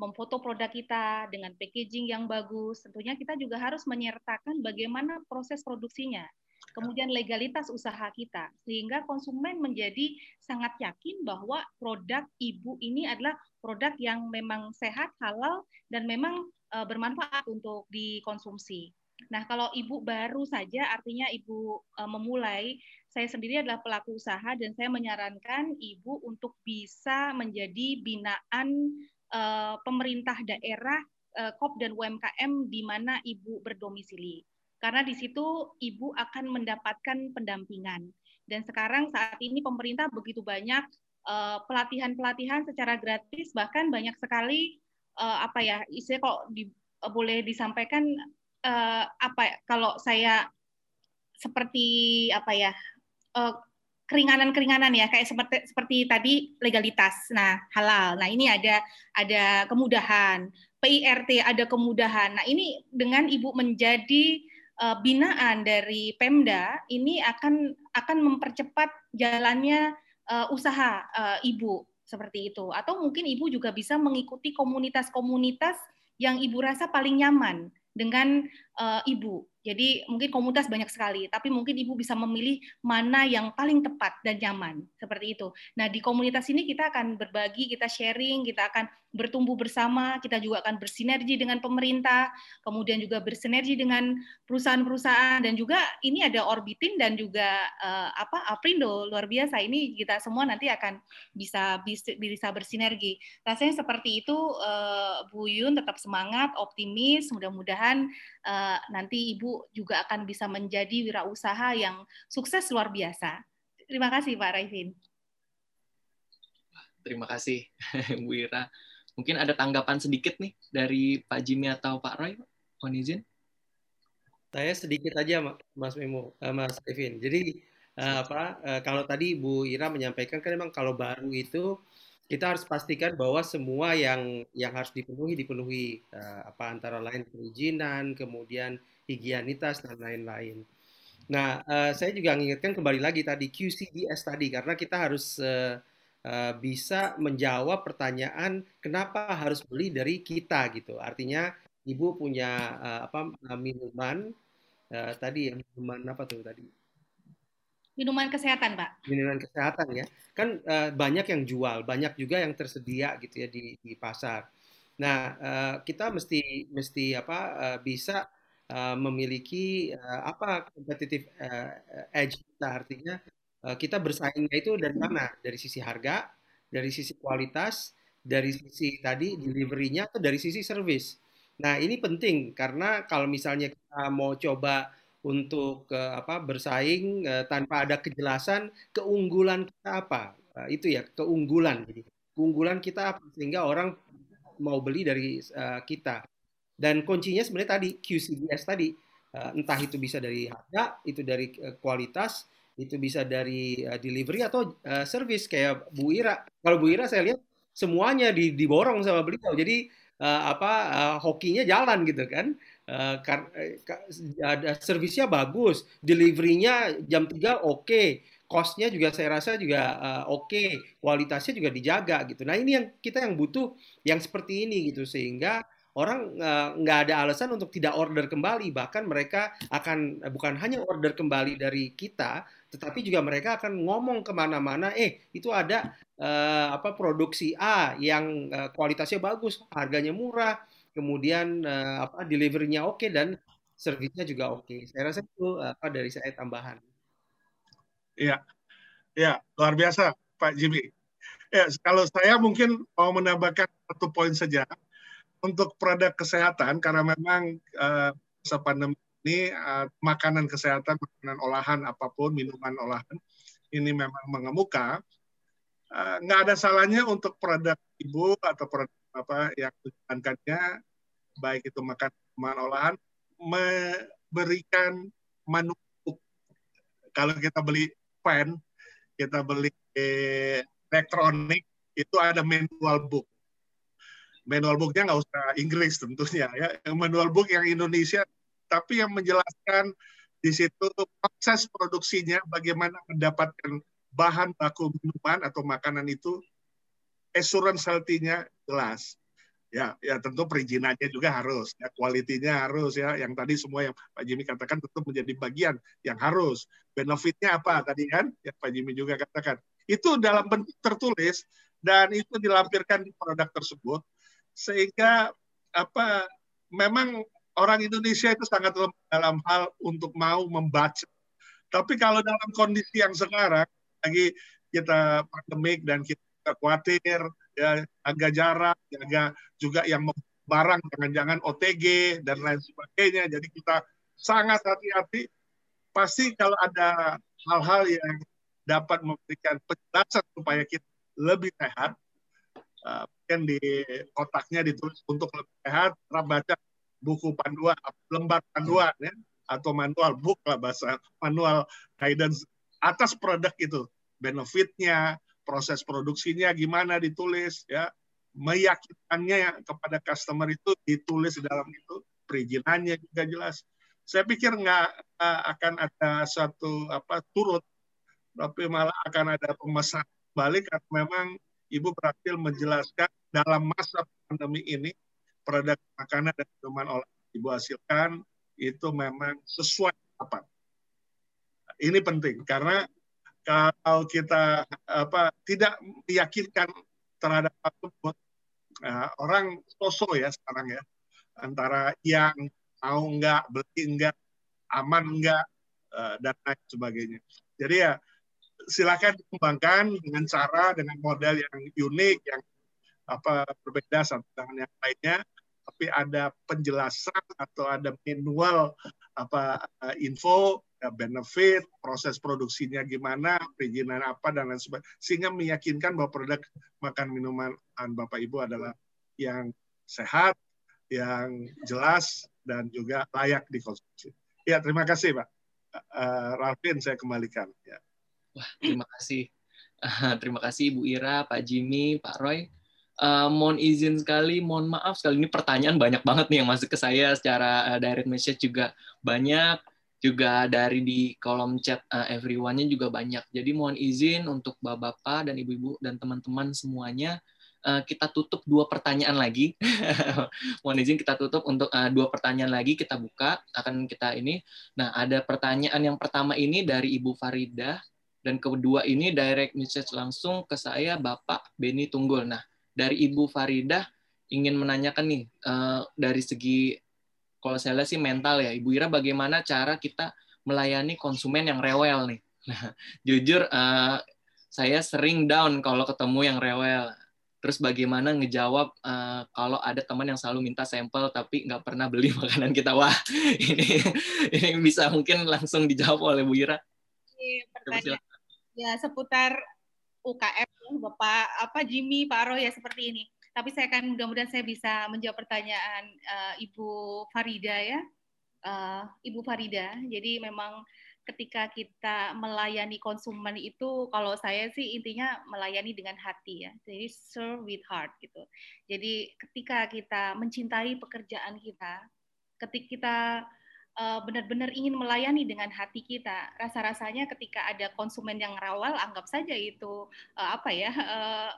memfoto produk kita dengan packaging yang bagus, tentunya kita juga harus menyertakan bagaimana proses produksinya, kemudian legalitas usaha kita, sehingga konsumen menjadi sangat yakin bahwa produk ibu ini adalah produk yang memang sehat, halal, dan memang uh, bermanfaat untuk dikonsumsi. Nah, kalau ibu baru saja, artinya ibu uh, memulai, saya sendiri adalah pelaku usaha dan saya menyarankan ibu untuk bisa menjadi binaan uh, pemerintah daerah, uh, KOP dan UMKM di mana ibu berdomisili. Karena di situ ibu akan mendapatkan pendampingan. Dan sekarang saat ini pemerintah begitu banyak pelatihan-pelatihan secara gratis, bahkan banyak sekali uh, apa ya istilah kalau di, uh, boleh disampaikan uh, apa ya, kalau saya seperti apa ya uh, keringanan-keringanan ya kayak seperti seperti tadi legalitas. Nah halal. Nah ini ada ada kemudahan. PIRT ada kemudahan. Nah ini dengan ibu menjadi uh, binaan dari Pemda ini akan akan mempercepat jalannya uh, usaha uh, ibu. Seperti itu. Atau mungkin ibu juga bisa mengikuti komunitas-komunitas yang ibu rasa paling nyaman dengan uh, ibu. Jadi mungkin komunitas banyak sekali, tapi mungkin ibu bisa memilih mana yang paling tepat dan nyaman seperti itu. Nah di komunitas ini kita akan berbagi, kita sharing, kita akan bertumbuh bersama, kita juga akan bersinergi dengan pemerintah, kemudian juga bersinergi dengan perusahaan-perusahaan dan juga ini ada Orbitin dan juga uh, apa Aprindo luar biasa. Ini kita semua nanti akan bisa bisa, bersinergi. Rasanya seperti itu uh, Bu Yun tetap semangat, optimis, mudah-mudahan uh, nanti Ibu juga akan bisa menjadi wirausaha yang sukses luar biasa. Terima kasih Pak Raifin. Terima kasih Bu Ira. Mungkin ada tanggapan sedikit nih dari Pak Jimmy atau Pak Roy, mohon izin. Saya sedikit aja, Mas Memo, uh, Mas Kevin. Jadi uh, apa? Kalau tadi Bu Ira menyampaikan kan memang kalau baru itu kita harus pastikan bahwa semua yang yang harus dipenuhi dipenuhi uh, apa antara lain perizinan, kemudian higienitas dan lain-lain. Nah, uh, saya juga mengingatkan kembali lagi tadi QCDS tadi karena kita harus uh, uh, bisa menjawab pertanyaan kenapa harus beli dari kita gitu. Artinya ibu punya uh, apa minuman uh, tadi ya minuman apa tuh tadi? Minuman kesehatan, Pak. Minuman kesehatan ya. Kan uh, banyak yang jual, banyak juga yang tersedia gitu ya di di pasar. Nah, uh, kita mesti mesti apa uh, bisa uh, memiliki uh, apa competitive uh, edge kita artinya uh, kita bersaingnya itu dari mana? Dari sisi harga, dari sisi kualitas, dari sisi tadi deliverynya atau dari sisi service. Nah, ini penting karena kalau misalnya kita mau coba untuk uh, apa bersaing uh, tanpa ada kejelasan keunggulan kita apa. Uh, itu ya keunggulan. Jadi keunggulan kita apa sehingga orang mau beli dari uh, kita. Dan kuncinya sebenarnya tadi QCDS tadi. Uh, entah itu bisa dari harga itu dari uh, kualitas itu bisa dari uh, delivery atau uh, service. Kayak Bu Ira. Kalau Bu Ira saya lihat semuanya diborong sama beliau. Jadi uh, apa uh, hokinya jalan gitu kan uh, ada servisnya bagus deliverynya jam 3 oke okay. costnya juga saya rasa juga uh, oke okay. kualitasnya juga dijaga gitu nah ini yang kita yang butuh yang seperti ini gitu sehingga orang nggak uh, ada alasan untuk tidak order kembali bahkan mereka akan bukan hanya order kembali dari kita tetapi juga mereka akan ngomong ke mana-mana eh itu ada uh, apa produksi A yang uh, kualitasnya bagus, harganya murah, kemudian uh, apa deliverynya oke okay, dan servisnya juga oke. Okay. Saya rasa itu apa dari saya tambahan. Iya, ya luar biasa Pak Jimmy. Ya, kalau saya mungkin mau menambahkan satu poin saja untuk produk kesehatan karena memang uh, masa pandemi ini uh, makanan kesehatan, makanan olahan apa pun, minuman olahan ini memang mengemuka Eh, nggak ada salahnya untuk produk ibu atau produk apa yang dijalankannya baik itu makan makan olahan memberikan menu. Kalau kita beli pen kita beli elektronik itu ada manual book. Manual booknya nggak usah Inggris tentunya ya. Manual book yang Indonesia tapi yang menjelaskan di situ proses produksinya bagaimana mendapatkan bahan baku minuman atau makanan itu assurance healthy-nya jelas. Ya, ya tentu perizinannya juga harus, ya kualitinya harus ya. Yang tadi semua yang Pak Jimmy katakan tentu menjadi bagian yang harus. Benefitnya apa tadi kan? Yang Pak Jimmy juga katakan. Itu dalam bentuk tertulis dan itu dilampirkan di produk tersebut sehingga apa memang orang Indonesia itu sangat dalam hal untuk mau membaca. Tapi kalau dalam kondisi yang sekarang lagi kita pandemik dan kita khawatir ya jaga jarak, jaga juga yang barang jangan-jangan OTG dan lain sebagainya. Jadi kita sangat hati-hati. Pasti kalau ada hal-hal yang dapat memberikan penjelasan supaya kita lebih sehat, uh, mungkin di kotaknya ditulis untuk lebih sehat, baca buku panduan, lembar panduan ya, atau manual book lah bahasa manual guidance atas produk itu benefitnya proses produksinya gimana ditulis ya. Meyakinkannya kepada customer itu ditulis dalam itu perizinannya juga jelas. Saya pikir nggak uh, akan ada satu apa turut tapi malah akan ada pemesan balik karena memang ibu berhasil menjelaskan dalam masa pandemi ini produk makanan dan minuman olahan ibu hasilkan itu memang sesuai apa ini penting karena kalau kita apa tidak meyakinkan terhadap tersebut uh, orang sosok ya sekarang ya. Antara yang mau enggak beli enggak aman enggak uh, dan lain sebagainya. Jadi ya silakan dikembangkan dengan cara dengan model yang unik yang apa berbeda satu dengan yang lainnya. Tapi ada penjelasan atau ada manual apa uh, info benefit, proses produksinya gimana, perizinan apa dan lain sebagainya, sehingga meyakinkan bahwa produk makan minuman Bapak Ibu adalah yang sehat, yang jelas dan juga layak dikonsumsi. Ya, terima kasih, Pak. Uh, Ralvin, saya kembalikan. Ya. Wah, terima kasih. Uh, terima kasih Ibu Ira, Pak Jimmy, Pak Roy. Uh, mohon izin sekali, mohon maaf sekali ini pertanyaan banyak banget nih yang masuk ke saya secara uh, direct message juga banyak juga dari di kolom chat uh, everyone-nya juga banyak. Jadi mohon izin untuk bapak-bapak dan ibu-ibu dan teman-teman semuanya uh, kita tutup dua pertanyaan lagi. mohon izin kita tutup untuk uh, dua pertanyaan lagi kita buka akan kita ini. Nah, ada pertanyaan yang pertama ini dari Ibu Farida dan kedua ini direct message langsung ke saya Bapak Beni Tunggul. Nah, dari Ibu Farida ingin menanyakan nih uh, dari segi kalau saya lihat sih mental ya. Ibu Ira bagaimana cara kita melayani konsumen yang rewel nih? Nah, jujur uh, saya sering down kalau ketemu yang rewel. Terus bagaimana ngejawab uh, kalau ada teman yang selalu minta sampel tapi nggak pernah beli makanan kita? Wah, ini ini bisa mungkin langsung dijawab oleh Bu Ira. Pertanyaan ya seputar UKM Bapak apa Jimmy Pak Roy ya seperti ini tapi saya akan mudah-mudahan saya bisa menjawab pertanyaan uh, Ibu Farida ya. Uh, Ibu Farida, jadi memang ketika kita melayani konsumen itu kalau saya sih intinya melayani dengan hati ya. Jadi serve with heart gitu. Jadi ketika kita mencintai pekerjaan kita, ketika kita uh, benar-benar ingin melayani dengan hati kita, rasa-rasanya ketika ada konsumen yang rawal anggap saja itu uh, apa ya uh,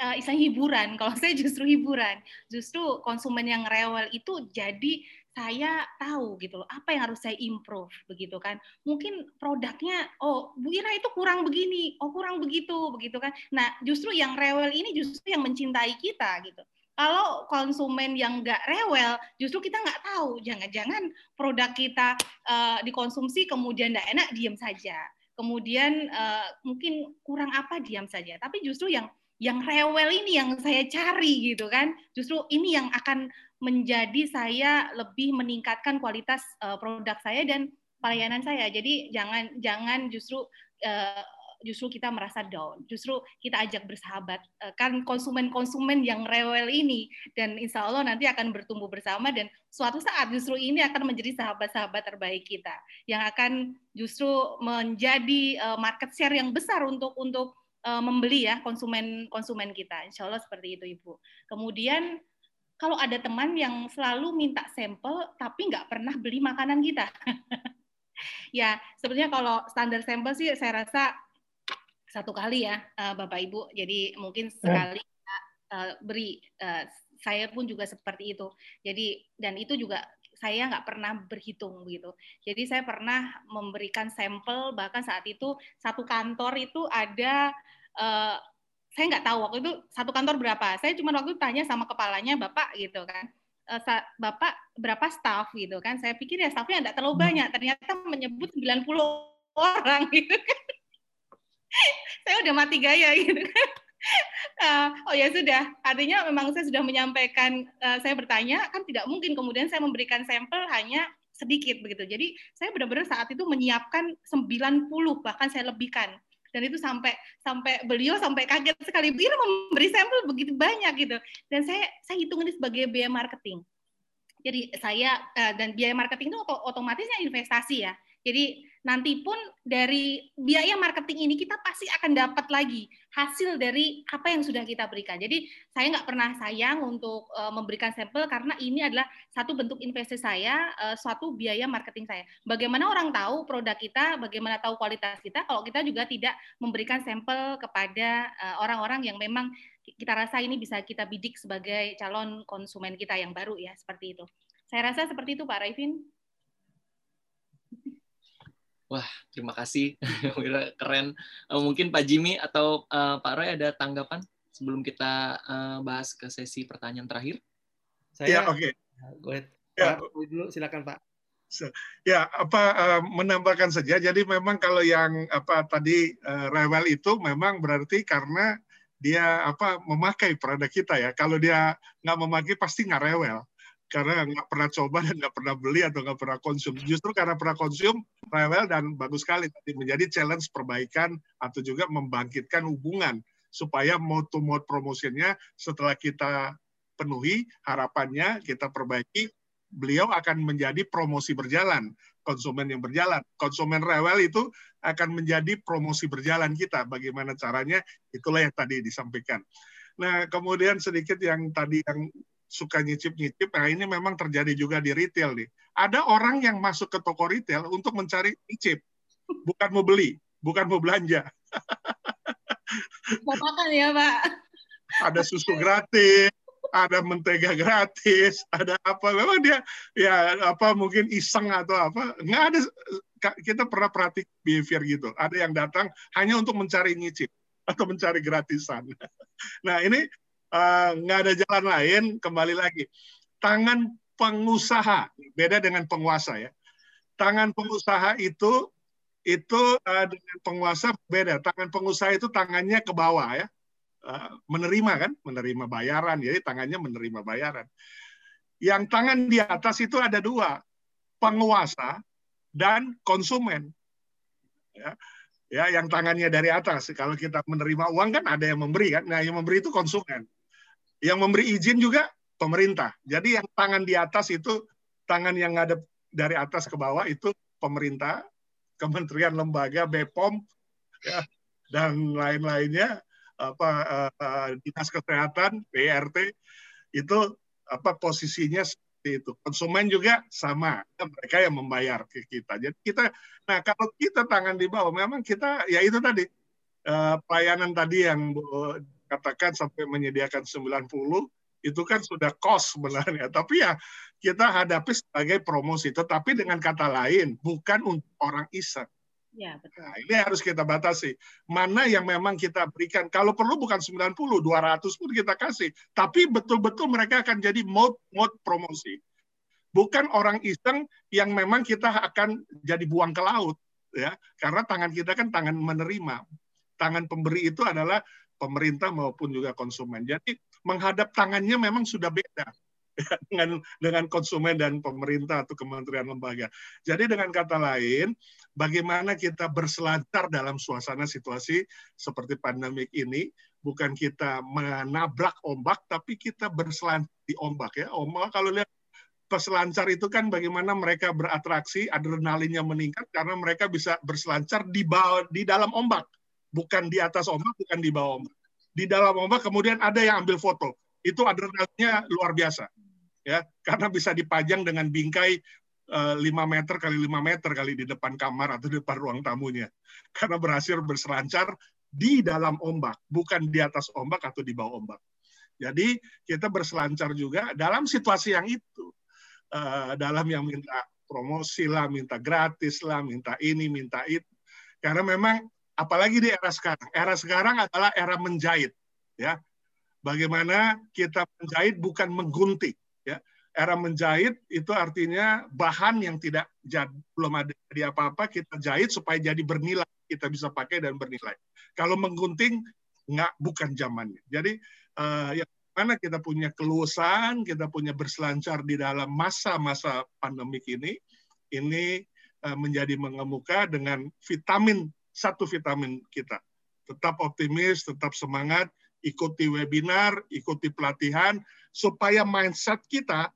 uh, hiburan. Kalau saya justru hiburan, justru konsumen yang rewel itu jadi saya tahu gitu loh apa yang harus saya improve begitu kan. Mungkin produknya oh Bu Ira itu kurang begini oh kurang begitu begitu kan. Nah justru yang rewel ini justru yang mencintai kita gitu. Kalau konsumen yang nggak rewel justru kita nggak tahu. Jangan-jangan produk kita uh, dikonsumsi kemudian nggak enak diam saja. Kemudian uh, mungkin kurang apa diam saja. Tapi justru yang yang rewel ini yang saya cari gitu kan. Justru ini yang akan menjadi saya lebih meningkatkan kualitas uh, produk saya dan pelayanan saya. Jadi jangan jangan justru uh, justru kita merasa down. Justru kita ajak bersahabat. Uh, kan konsumen-konsumen yang rewel ini dan insya Allah nanti akan bertumbuh bersama dan suatu saat justru ini akan menjadi sahabat-sahabat terbaik kita yang akan justru menjadi uh, market share yang besar untuk untuk uh, membeli ya konsumen konsumen kita. Insya Allah seperti itu Ibu. Kemudian kalau ada teman yang selalu minta sampel tapi nggak pernah beli makanan kita. ya, sebenarnya kalau standar sampel sih saya rasa satu kali ya uh, Bapak Ibu. Jadi mungkin hmm. sekali uh, beri. Uh, saya pun juga seperti itu. Jadi dan itu juga saya nggak pernah berhitung gitu. Jadi saya pernah memberikan sampel bahkan saat itu satu kantor itu ada uh, saya nggak tahu waktu itu satu kantor berapa. Saya cuma waktu itu tanya sama kepalanya bapak gitu kan. Uh, bapak berapa staff gitu kan. Saya pikir ya staffnya nggak terlalu hmm. banyak. Ternyata menyebut 90 orang gitu kan. saya udah mati gaya gitu kan uh, oh ya sudah, artinya memang saya sudah menyampaikan, uh, saya bertanya, kan tidak mungkin kemudian saya memberikan sampel hanya sedikit begitu. Jadi saya benar-benar saat itu menyiapkan 90 bahkan saya lebihkan. Dan itu sampai sampai beliau sampai kaget sekali beliau memberi sampel begitu banyak gitu. Dan saya saya hitung ini sebagai biaya marketing. Jadi saya uh, dan biaya marketing itu otomatisnya investasi ya. Jadi nanti pun dari biaya marketing ini kita pasti akan dapat lagi hasil dari apa yang sudah kita berikan. Jadi saya nggak pernah sayang untuk uh, memberikan sampel karena ini adalah satu bentuk investasi saya, uh, suatu biaya marketing saya. Bagaimana orang tahu produk kita, bagaimana tahu kualitas kita kalau kita juga tidak memberikan sampel kepada eh, orang-orang uh, yang memang kita rasa ini bisa kita bidik sebagai calon konsumen kita yang baru ya seperti itu. Saya rasa seperti itu Pak Raifin. Wah, terima kasih. Keren. Eh, mungkin Pak Jimmy atau uh, Pak Roy ada tanggapan sebelum kita uh, bahas ke sesi pertanyaan terakhir? Saya, ya, oke. Okay. Go ahead. Ya. Pak, dulu silakan Pak. Ya, apa uh, menambahkan saja. Jadi memang kalau yang apa tadi uh, rewel itu memang berarti karena dia apa memakai produk kita ya. Kalau dia nggak memakai pasti nggak rewel karena nggak pernah coba dan nggak pernah beli atau nggak pernah konsum. Justru karena pernah konsum, rewel dan bagus sekali. Tadi menjadi challenge perbaikan atau juga membangkitkan hubungan supaya mode to mode promosinya setelah kita penuhi harapannya kita perbaiki beliau akan menjadi promosi berjalan konsumen yang berjalan konsumen rewel itu akan menjadi promosi berjalan kita bagaimana caranya itulah yang tadi disampaikan nah kemudian sedikit yang tadi yang suka nyicip-nyicip. Nah ini memang terjadi juga di retail nih. Ada orang yang masuk ke toko retail untuk mencari nyicip, bukan mau beli, bukan mau belanja. Mau makan ya Pak? Ada susu gratis, ada mentega gratis, ada apa? Memang dia ya apa mungkin iseng atau apa? Nggak ada. Kita pernah perhati behavior gitu. Ada yang datang hanya untuk mencari nyicip atau mencari gratisan. Nah ini uh, nggak ada jalan lain. Kembali lagi, tangan pengusaha beda dengan penguasa ya. Tangan pengusaha itu itu uh, dengan penguasa beda. Tangan pengusaha itu tangannya ke bawah ya, uh, menerima kan, menerima bayaran. Jadi tangannya menerima bayaran. Yang tangan di atas itu ada dua, penguasa dan konsumen. Ya, ya yang tangannya dari atas. Kalau kita menerima uang kan ada yang memberi kan. Nah yang memberi itu konsumen. Yang memberi izin juga pemerintah. Jadi yang tangan di atas itu tangan yang ada dari atas ke bawah itu pemerintah kementerian lembaga BPOM ya, dan lain-lainnya apa uh, dinas kesehatan PRT itu apa posisinya seperti itu konsumen juga sama mereka yang membayar ke kita jadi kita nah kalau kita tangan di bawah memang kita ya itu tadi uh, pelayanan tadi yang katakan sampai menyediakan 90 itu kan sudah cost sebenarnya. Tapi ya kita hadapi sebagai promosi. Tetapi dengan kata lain, bukan untuk orang iseng. Ya, betul. Nah, ini harus kita batasi. Mana yang memang kita berikan. Kalau perlu bukan 90, 200 pun kita kasih. Tapi betul-betul mereka akan jadi mode-mode promosi. Bukan orang iseng yang memang kita akan jadi buang ke laut. ya Karena tangan kita kan tangan menerima. Tangan pemberi itu adalah pemerintah maupun juga konsumen. Jadi menghadap tangannya memang sudah beda dengan dengan konsumen dan pemerintah atau kementerian lembaga. Jadi dengan kata lain, bagaimana kita berselancar dalam suasana situasi seperti pandemik ini, bukan kita menabrak ombak, tapi kita berselancar di ombak ya. Ombak kalau lihat peselancar itu kan bagaimana mereka beratraksi, adrenalinnya meningkat karena mereka bisa berselancar di bawah di dalam ombak bukan di atas ombak, bukan di bawah ombak. Di dalam ombak kemudian ada yang ambil foto. Itu adrenalinnya luar biasa. Ya, karena bisa dipajang dengan bingkai uh, eh, 5 meter kali 5 meter kali di depan kamar atau di depan ruang tamunya. Karena berhasil berselancar di dalam ombak, bukan di atas ombak atau di bawah ombak. Jadi kita berselancar juga dalam situasi yang itu. Uh, dalam yang minta promosi lah, minta gratis lah, minta ini, minta itu. Karena memang apalagi di era sekarang. Era sekarang adalah era menjahit, ya. Bagaimana kita menjahit bukan menggunting, ya. Era menjahit itu artinya bahan yang tidak jadi, belum ada di apa-apa kita jahit supaya jadi bernilai, kita bisa pakai dan bernilai. Kalau menggunting nggak bukan zamannya. Jadi uh, yang mana kita punya keluasan, kita punya berselancar di dalam masa-masa pandemik ini, ini uh, menjadi mengemuka dengan vitamin satu vitamin kita. Tetap optimis, tetap semangat, ikuti webinar, ikuti pelatihan, supaya mindset kita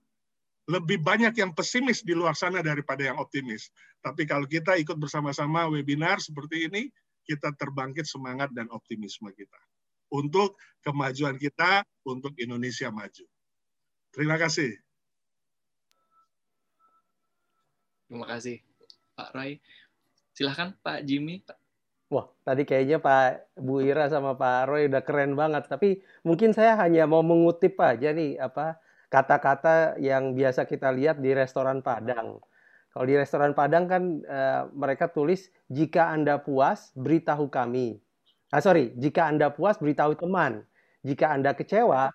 lebih banyak yang pesimis di luar sana daripada yang optimis. Tapi kalau kita ikut bersama-sama webinar seperti ini, kita terbangkit semangat dan optimisme kita. Untuk kemajuan kita, untuk Indonesia maju. Terima kasih. Terima kasih, Pak Roy. Silahkan Pak Jimmy. Wah, tadi kayaknya Pak Bu Ira sama Pak Roy udah keren banget. Tapi mungkin saya hanya mau mengutip aja nih apa kata-kata yang biasa kita lihat di restoran Padang. Kalau di restoran Padang kan uh, mereka tulis jika Anda puas beritahu kami. Ah sorry, jika Anda puas beritahu teman. Jika Anda kecewa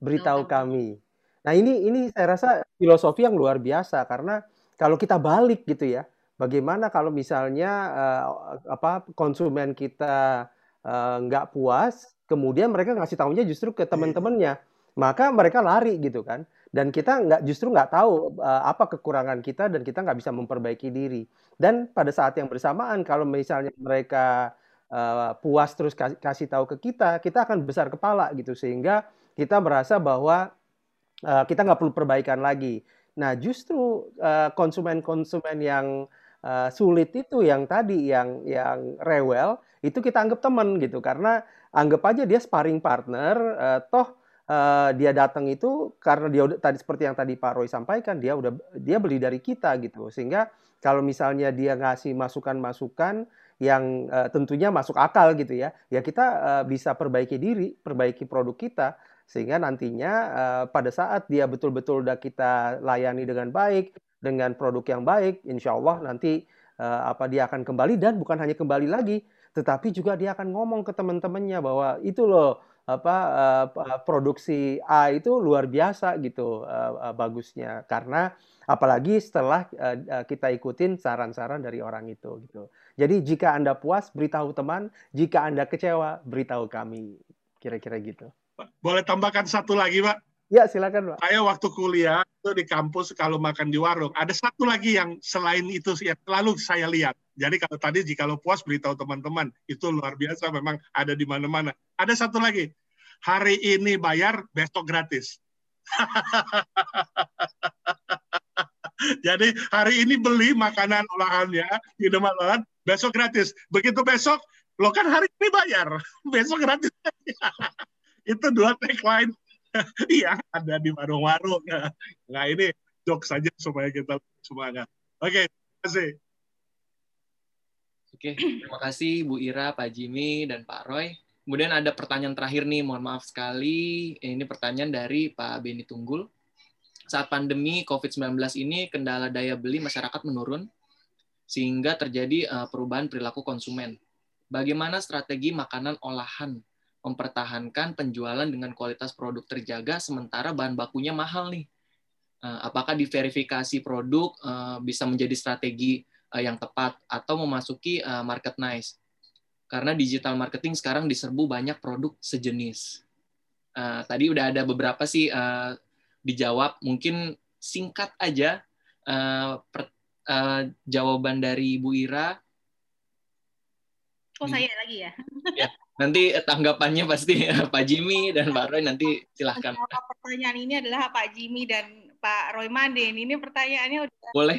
beritahu kami. Nah ini ini saya rasa filosofi yang luar biasa karena kalau kita balik gitu ya, Bagaimana kalau misalnya uh, apa konsumen kita uh, nggak puas, kemudian mereka ngasih tahunya justru ke iya. teman-temannya, maka mereka lari gitu kan. Dan kita nggak justru nggak tahu uh, apa kekurangan kita dan kita nggak bisa memperbaiki diri. Dan pada saat yang bersamaan kalau misalnya mereka uh, puas terus kasih, kasih tahu ke kita, kita akan besar kepala gitu sehingga kita merasa bahwa uh, kita nggak perlu perbaikan lagi. Nah justru konsumen-konsumen uh, yang uh, sulit itu yang tadi yang yang rewel itu kita anggap teman gitu. Karena anggap aja dia sparring partner uh, toh uh, dia datang itu karena dia udah tadi seperti yang tadi Pak Roy sampaikan dia udah dia beli dari kita gitu. Sehingga kalau misalnya dia ngasih masukan-masukan yang uh, tentunya masuk akal gitu ya ya kita uh, bisa perbaiki diri perbaiki produk kita sehingga nantinya uh, pada saat dia betul-betul udah kita layani dengan baik dengan produk yang baik insya Allah nanti uh, apa dia akan kembali dan bukan hanya kembali lagi tetapi juga dia akan ngomong ke teman-temannya bahwa itu loh apa uh, produksi A itu luar biasa gitu uh, uh, bagusnya karena apalagi setelah uh, kita ikutin saran-saran dari orang itu gitu. Jadi jika Anda puas beritahu teman, jika Anda kecewa beritahu kami. Kira-kira gitu. Boleh tambahkan satu lagi, Pak? Ya, silakan, Pak. Saya waktu kuliah itu di kampus kalau makan di warung, ada satu lagi yang selain itu yang selalu saya lihat. Jadi kalau tadi jika lo puas beritahu teman-teman, itu luar biasa memang ada di mana-mana. Ada satu lagi, hari ini bayar, besok gratis. Jadi hari ini beli makanan olahannya, minuman olahan, besok gratis. Begitu besok, lo kan hari ini bayar, besok gratis. itu dua tagline Iya, ada di warung-warung. Nah, ini jok saja supaya kita semangat. Oke, terima kasih. Oke, terima kasih Bu Ira, Pak Jimmy, dan Pak Roy. Kemudian ada pertanyaan terakhir nih, mohon maaf sekali. Ini pertanyaan dari Pak Beni Tunggul. Saat pandemi COVID-19 ini, kendala daya beli masyarakat menurun, sehingga terjadi eh, perubahan perilaku konsumen. Bagaimana strategi makanan olahan mempertahankan penjualan dengan kualitas produk terjaga sementara bahan bakunya mahal nih. Eh, apakah diverifikasi produk eh, bisa menjadi strategi eh, yang tepat atau memasuki market nice? Karena digital marketing sekarang diserbu banyak produk sejenis. Tadi udah ada beberapa sih dijawab, mungkin singkat aja jawaban dari Bu Ira. Oh saya lagi ya? ya Nanti tanggapannya pasti Pak Jimmy dan Pak Roy nanti silahkan. Pertanyaan ini adalah Pak Jimmy dan Pak Roy Manden. Ini pertanyaannya udah boleh.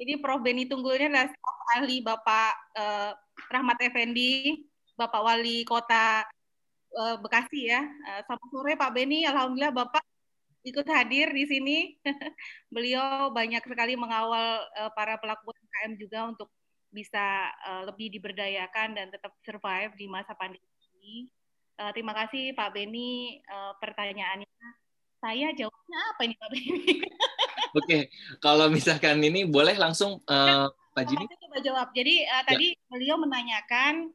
Jadi Prof Beni Tunggulnya adalah staf ahli Bapak eh, Rahmat Effendi, Bapak Wali Kota eh, Bekasi ya. Eh, selamat sore Pak Beni, Alhamdulillah Bapak ikut hadir di sini. Beliau banyak sekali mengawal eh, para pelaku UMKM juga untuk bisa uh, lebih diberdayakan dan tetap survive di masa pandemi ini. Uh, terima kasih Pak Beni uh, pertanyaannya. Saya jawabnya apa ini Pak Beni? Oke, okay. kalau misalkan ini boleh langsung uh, Pak Jini. Coba jawab. Jadi uh, ya. tadi beliau menanyakan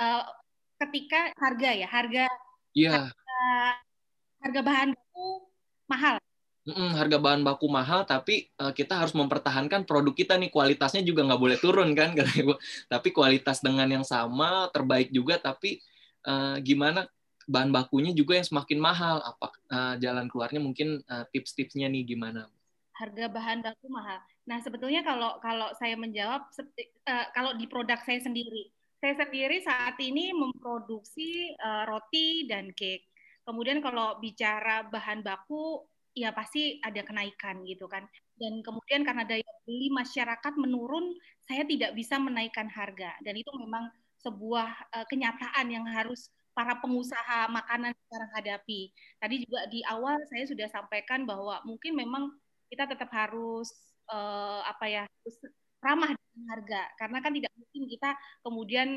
uh, ketika harga ya, harga yeah. harga, harga bahan baku mahal Mm, harga bahan baku mahal, tapi uh, kita harus mempertahankan produk kita nih kualitasnya juga nggak boleh turun kan, tapi kualitas dengan yang sama terbaik juga, tapi uh, gimana bahan bakunya juga yang semakin mahal, apa uh, jalan keluarnya mungkin uh, tips-tipsnya nih gimana? Harga bahan baku mahal. Nah sebetulnya kalau kalau saya menjawab, uh, kalau di produk saya sendiri, saya sendiri saat ini memproduksi uh, roti dan cake. Kemudian kalau bicara bahan baku ya pasti ada kenaikan gitu kan. Dan kemudian karena daya beli masyarakat menurun, saya tidak bisa menaikkan harga. Dan itu memang sebuah uh, kenyataan yang harus para pengusaha makanan sekarang hadapi. Tadi juga di awal saya sudah sampaikan bahwa mungkin memang kita tetap harus uh, apa ya harus ramah dengan harga karena kan tidak mungkin kita kemudian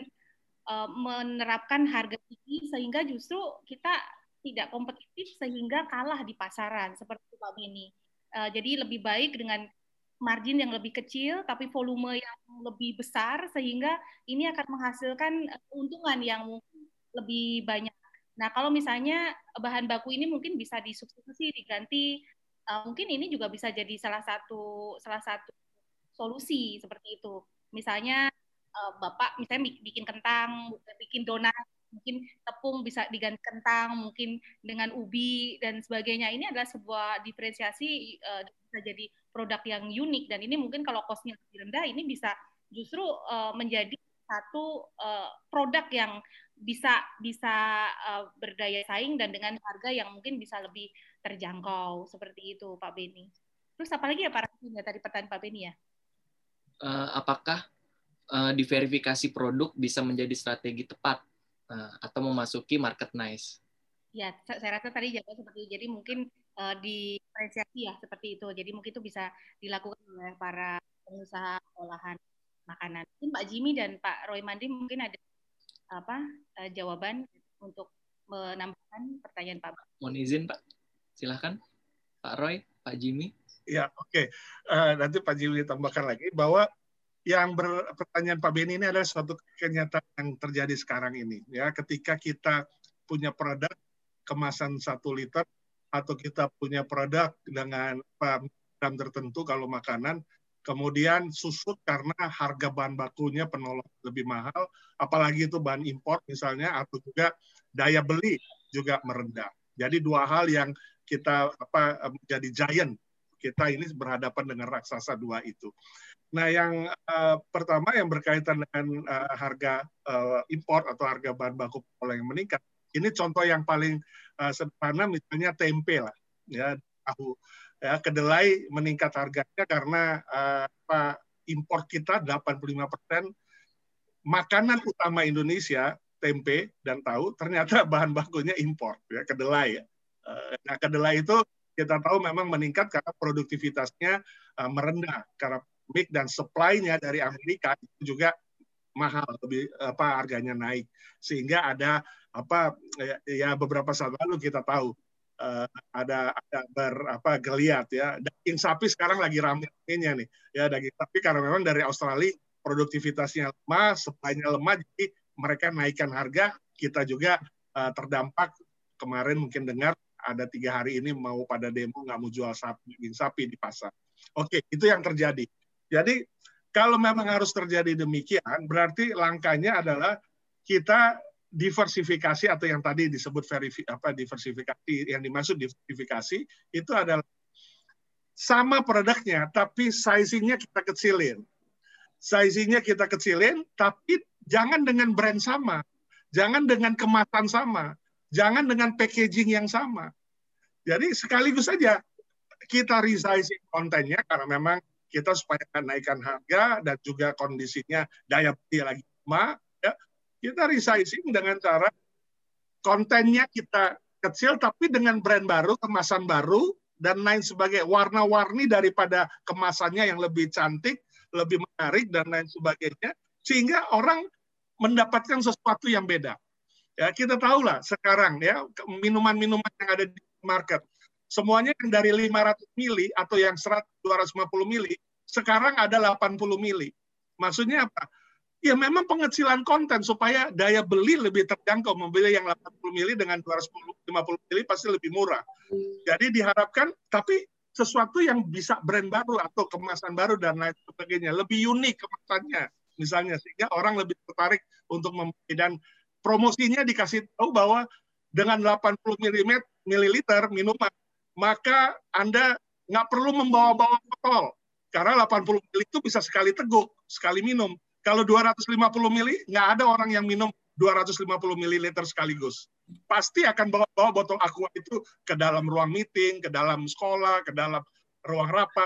uh, menerapkan harga tinggi sehingga justru kita tidak kompetitif sehingga kalah di pasaran seperti Pak Beni. Uh, jadi lebih baik dengan margin yang lebih kecil tapi volume yang lebih besar sehingga ini akan menghasilkan keuntungan yang mungkin lebih banyak. Nah, kalau misalnya bahan baku ini mungkin bisa disubstitusi, diganti, uh, mungkin ini juga bisa jadi salah satu salah satu solusi seperti itu. Misalnya uh, Bapak misalnya bikin kentang, bikin donat mungkin tepung bisa diganti kentang, mungkin dengan ubi dan sebagainya. Ini adalah sebuah diferensiasi uh, bisa jadi produk yang unik dan ini mungkin kalau costnya lebih rendah ini bisa justru uh, menjadi satu uh, produk yang bisa bisa uh, berdaya saing dan dengan harga yang mungkin bisa lebih terjangkau seperti itu Pak Beni. Terus apalagi ya Pak Raffi tadi pertanyaan Pak Beni ya? Uh, apakah uh, diverifikasi produk bisa menjadi strategi tepat uh, atau memasuki market nice. Ya, saya rasa tadi jawab seperti itu. Jadi mungkin uh, diferensiasi ya seperti itu. Jadi mungkin itu bisa dilakukan oleh para pengusaha olahan makanan. Mungkin Pak Jimmy dan Pak Roy Mandi mungkin ada apa uh, jawaban untuk menambahkan pertanyaan Pak. Mohon izin Pak, silahkan Pak Roy, Pak Jimmy. Ya, oke. Okay. Uh, nanti Pak Jimmy tambahkan lagi bahwa yang pertanyaan Pak Beni ini adalah suatu kenyataan yang terjadi sekarang ini. Ya, ketika kita punya produk kemasan satu liter atau kita punya produk dengan gram tertentu kalau makanan, kemudian susut karena harga bahan bakunya penolong lebih mahal, apalagi itu bahan impor misalnya, atau juga daya beli juga merendah. Jadi dua hal yang kita apa menjadi giant kita ini berhadapan dengan raksasa dua itu. Nah, yang uh, pertama yang berkaitan dengan uh, harga uh, impor atau harga bahan baku yang meningkat, ini contoh yang paling uh, sederhana misalnya tempe lah, ya tahu. Ya, kedelai meningkat harganya karena uh, impor kita 85 persen makanan utama Indonesia tempe dan tahu ternyata bahan bakunya impor ya kedelai ya. Nah kedelai itu kita tahu memang meningkat karena produktivitasnya merendah karena mix dan supply-nya dari Amerika itu juga mahal lebih apa harganya naik. Sehingga ada apa ya, ya beberapa saat lalu kita tahu uh, ada ada ber apa geliat ya. Daging sapi sekarang lagi ramenya nih ya daging sapi. Karena memang dari Australia produktivitasnya lemah, supply-nya lemah jadi mereka naikkan harga. Kita juga uh, terdampak. Kemarin mungkin dengar ada tiga hari ini mau pada demo nggak mau jual sapi daging sapi di pasar. Oke itu yang terjadi jadi kalau memang harus terjadi demikian berarti langkahnya adalah kita diversifikasi atau yang tadi disebut verifi, apa diversifikasi yang dimaksud diversifikasi itu adalah sama produknya tapi sizingnya kita kecilin. Sizingnya kita kecilin tapi jangan dengan brand sama. Jangan dengan kemasan sama. Jangan dengan packaging yang sama. Jadi sekaligus saja kita resizing kontennya karena memang kita supaya naikkan harga dan juga kondisinya daya beli lagi lemah kita resizing dengan cara kontennya kita kecil tapi dengan brand baru, kemasan baru dan lain sebagai warna-warni daripada kemasannya yang lebih cantik, lebih menarik dan lain sebagainya sehingga orang mendapatkan sesuatu yang beda. Ya, kita tahu lah sekarang ya minuman-minuman yang ada di market semuanya yang dari 500 mili atau yang 100 250 mili sekarang ada 80 mili. Maksudnya apa? ya memang pengecilan konten supaya daya beli lebih terjangkau. Membeli yang 80 mili dengan 250 mili pasti lebih murah. Jadi diharapkan, tapi sesuatu yang bisa brand baru atau kemasan baru dan lain sebagainya. Lebih unik kemasannya misalnya. Sehingga orang lebih tertarik untuk membeli. Dan promosinya dikasih tahu bahwa dengan 80 mm, mililiter minuman, maka Anda nggak perlu membawa-bawa botol. Karena 80 ml itu bisa sekali teguk, sekali minum. Kalau 250 mili, nggak ada orang yang minum 250 ml sekaligus. Pasti akan bawa, bawa botol aqua itu ke dalam ruang meeting, ke dalam sekolah, ke dalam ruang rapat.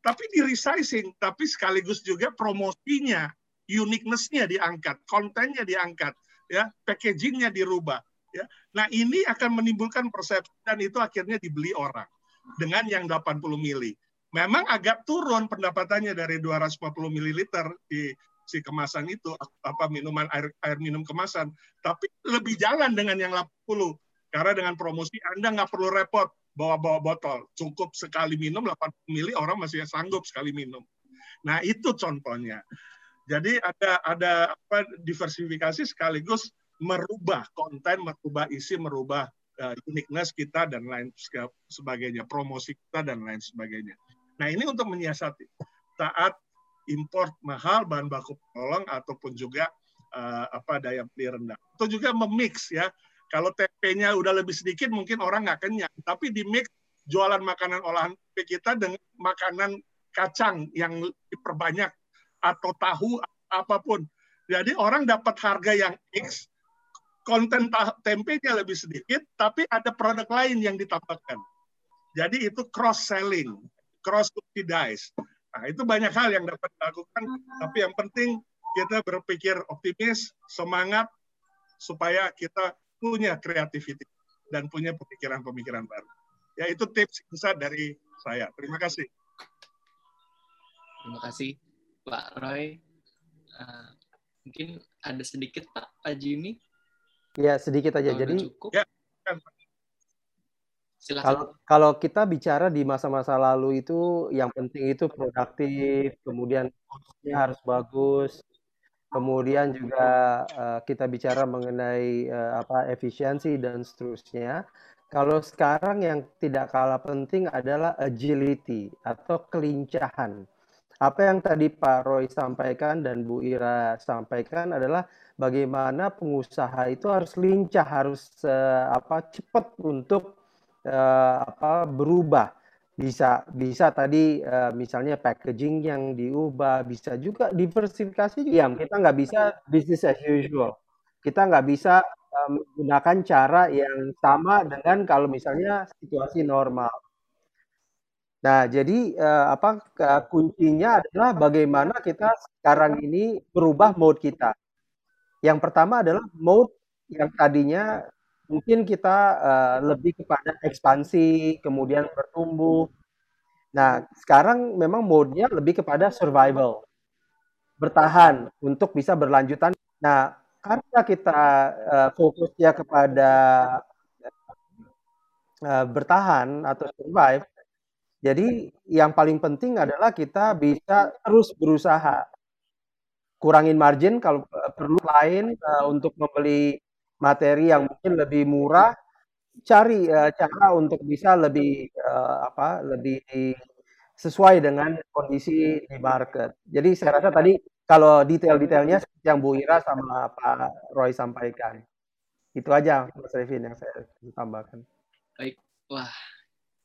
Tapi di resizing, tapi sekaligus juga promosinya, uniqueness-nya diangkat, kontennya diangkat, ya, packagingnya dirubah. Ya. Nah ini akan menimbulkan persepsi dan itu akhirnya dibeli orang dengan yang 80 mili. Memang agak turun pendapatannya dari 250 ml di si kemasan itu apa minuman air air minum kemasan tapi lebih jalan dengan yang 80 karena dengan promosi Anda nggak perlu repot bawa-bawa botol cukup sekali minum 80 mili orang masih sanggup sekali minum nah itu contohnya jadi ada ada apa diversifikasi sekaligus merubah konten merubah isi merubah uh, uniqueness kita dan lain sebagainya promosi kita dan lain sebagainya nah ini untuk menyiasati saat import mahal bahan baku penolong ataupun juga uh, apa daya beli rendah. Atau juga memix ya. Kalau tempenya udah lebih sedikit mungkin orang nggak kenyang, tapi di mix jualan makanan olahan tempe kita dengan makanan kacang yang diperbanyak atau tahu apa pun. Jadi orang dapat harga yang X, konten tempenya lebih sedikit, tapi ada produk lain yang ditambahkan. Jadi itu cross selling, cross subsidize. Nah, itu banyak hal yang dapat dilakukan, tapi yang penting kita berpikir optimis, semangat, supaya kita punya kreativitas. dan punya pemikiran-pemikiran baru. Ya itu tips besar dari saya. Terima kasih. Terima kasih Pak Roy. Uh, mungkin ada sedikit Pak Pak Jimmy. Ya sedikit aja. Kalau Jadi cukup. Ya, Kalau kalau kita bicara di masa-masa lalu itu yang penting itu produktif, kemudian harus bagus, kemudian juga uh, kita bicara mengenai uh, apa efisiensi dan seterusnya. Kalau sekarang yang tidak kalah penting adalah agility atau kelincahan. Apa yang tadi Pak Roy sampaikan dan Bu Ira sampaikan adalah bagaimana pengusaha itu harus lincah, harus uh, apa cepat untuk uh, apa berubah. Bisa bisa tadi uh, misalnya packaging yang diubah, bisa juga diversifikasi juga. Kita nggak bisa business as usual. Kita nggak bisa menggunakan cara yang sama dengan kalau misalnya situasi normal. Nah, jadi uh, apa kuncinya adalah bagaimana kita sekarang ini berubah mode kita. Yang pertama adalah mode yang tadinya mungkin kita uh, lebih kepada ekspansi, kemudian bertumbuh. Nah, sekarang memang mode-nya lebih kepada survival. Bertahan untuk bisa berlanjutan. Nah, karena kita uh, fokusnya kepada uh, bertahan atau survive, jadi yang paling penting adalah kita bisa terus berusaha kurangin margin kalau eh, perlu lain uh, untuk membeli materi yang mungkin lebih murah cari uh, cara untuk bisa lebih uh, apa lebih sesuai dengan kondisi di market. Jadi saya rasa tadi kalau detail-detailnya yang Bu Ira sama Pak Roy sampaikan. Itu aja Mas Revin yang saya tambahkan. Baik, wah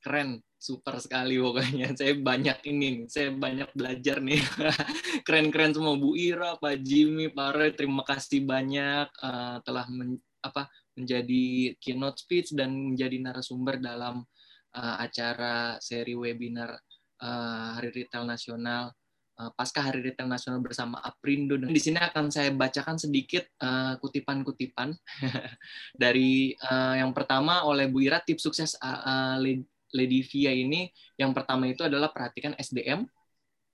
keren super sekali pokoknya. Saya banyak ini, saya banyak belajar nih. Keren-keren semua Bu Ira, Pak Jimmy, Pak Roy, terima kasih banyak uh, telah men, apa menjadi keynote speech dan menjadi narasumber dalam uh, acara seri webinar uh, Hari Retail Nasional uh, pasca Hari Retail Nasional bersama Aprindo. Dan di sini akan saya bacakan sedikit kutipan-kutipan uh, dari uh, yang pertama oleh Bu Ira tips sukses uh, Lady Via ini yang pertama itu adalah perhatikan SDM,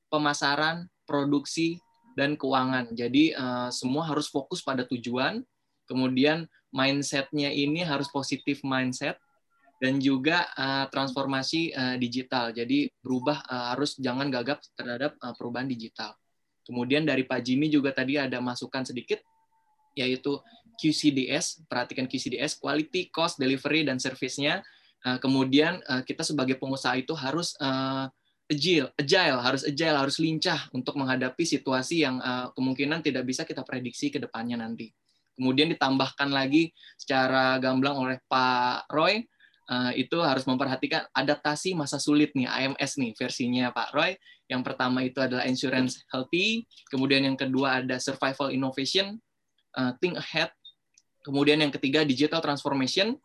pemasaran, produksi, dan keuangan. Jadi uh, semua harus fokus pada tujuan, kemudian mindsetnya ini harus positif mindset, dan juga uh, transformasi uh, digital. Jadi berubah uh, harus jangan gagap terhadap uh, perubahan digital. Kemudian dari Pak Jimmy juga tadi ada masukan sedikit, yaitu QCDS, perhatikan QCDS, quality, cost, delivery, dan service-nya Uh, kemudian uh, kita sebagai pengusaha itu harus uh, agile, agile, harus agile, harus lincah untuk menghadapi situasi yang kemungkinan tidak bisa kita prediksi ke depannya nanti. Kemudian ditambahkan lagi secara gamblang oleh Pak Roy, itu harus memperhatikan adaptasi masa sulit nih, AMS nih versinya Pak Roy. Yang pertama itu adalah insurance healthy, kemudian yang kedua ada survival innovation, think ahead, kemudian yang ketiga digital transformation,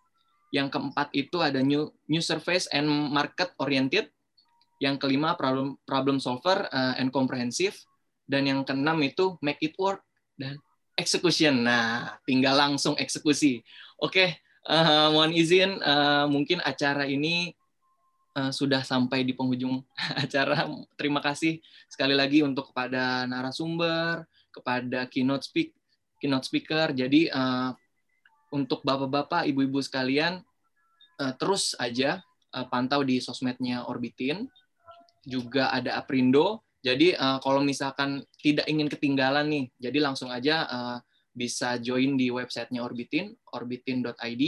yang keempat itu ada new new service and market oriented. Yang kelima problem problem solver uh, and comprehensive. Dan yang keenam itu make it work dan execution. Nah, tinggal langsung eksekusi. Oke, uh, mohon izin uh, mungkin acara ini uh, sudah sampai di penghujung acara. Terima kasih sekali lagi untuk kepada narasumber, kepada keynote speak keynote speaker. Jadi uh, untuk bapak-bapak, ibu-ibu sekalian, uh, terus aja uh, pantau di sosmednya Orbitin. Juga ada Aprindo. Jadi uh, kalau misalkan tidak ingin ketinggalan nih, jadi langsung aja bisa join di websitenya Orbitin, orbitin.id.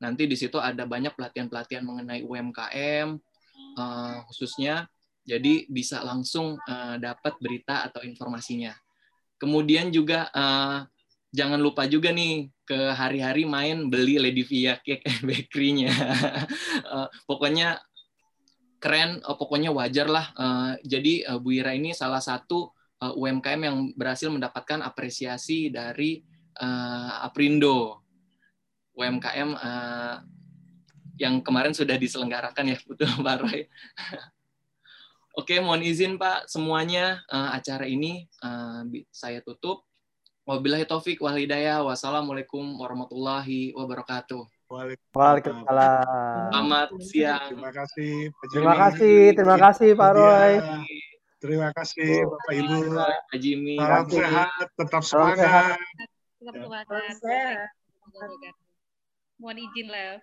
Nanti di situ ada banyak pelatihan-pelatihan mengenai UMKM khususnya. Jadi bisa langsung dapat berita atau informasinya. Kemudian juga jangan lupa juga nih ke hari-hari main beli Lady Via Cake Bakery-nya. uh, pokoknya keren, uh, pokoknya wajar lah. Uh, jadi Bu Ira ini salah satu UMKM yang berhasil mendapatkan apresiasi dari Aprindo. UMKM yang kemarin sudah diselenggarakan ya, betul Pak Roy. Oke, mohon izin Pak, semuanya acara ini saya tutup. Wabillahi taufik wal hidayah. Wassalamualaikum warahmatullahi wabarakatuh. Waalaikumsalam. Selamat siang. Terima kasih Pak. Terima kasih, terima kasih Pak. Roy. Terima kasih Bapak Ibu. Pak Jimmy. Salam sehat, tetap semangat. Tetap Ya. semangat. Sehat. Mohon izin, Lev.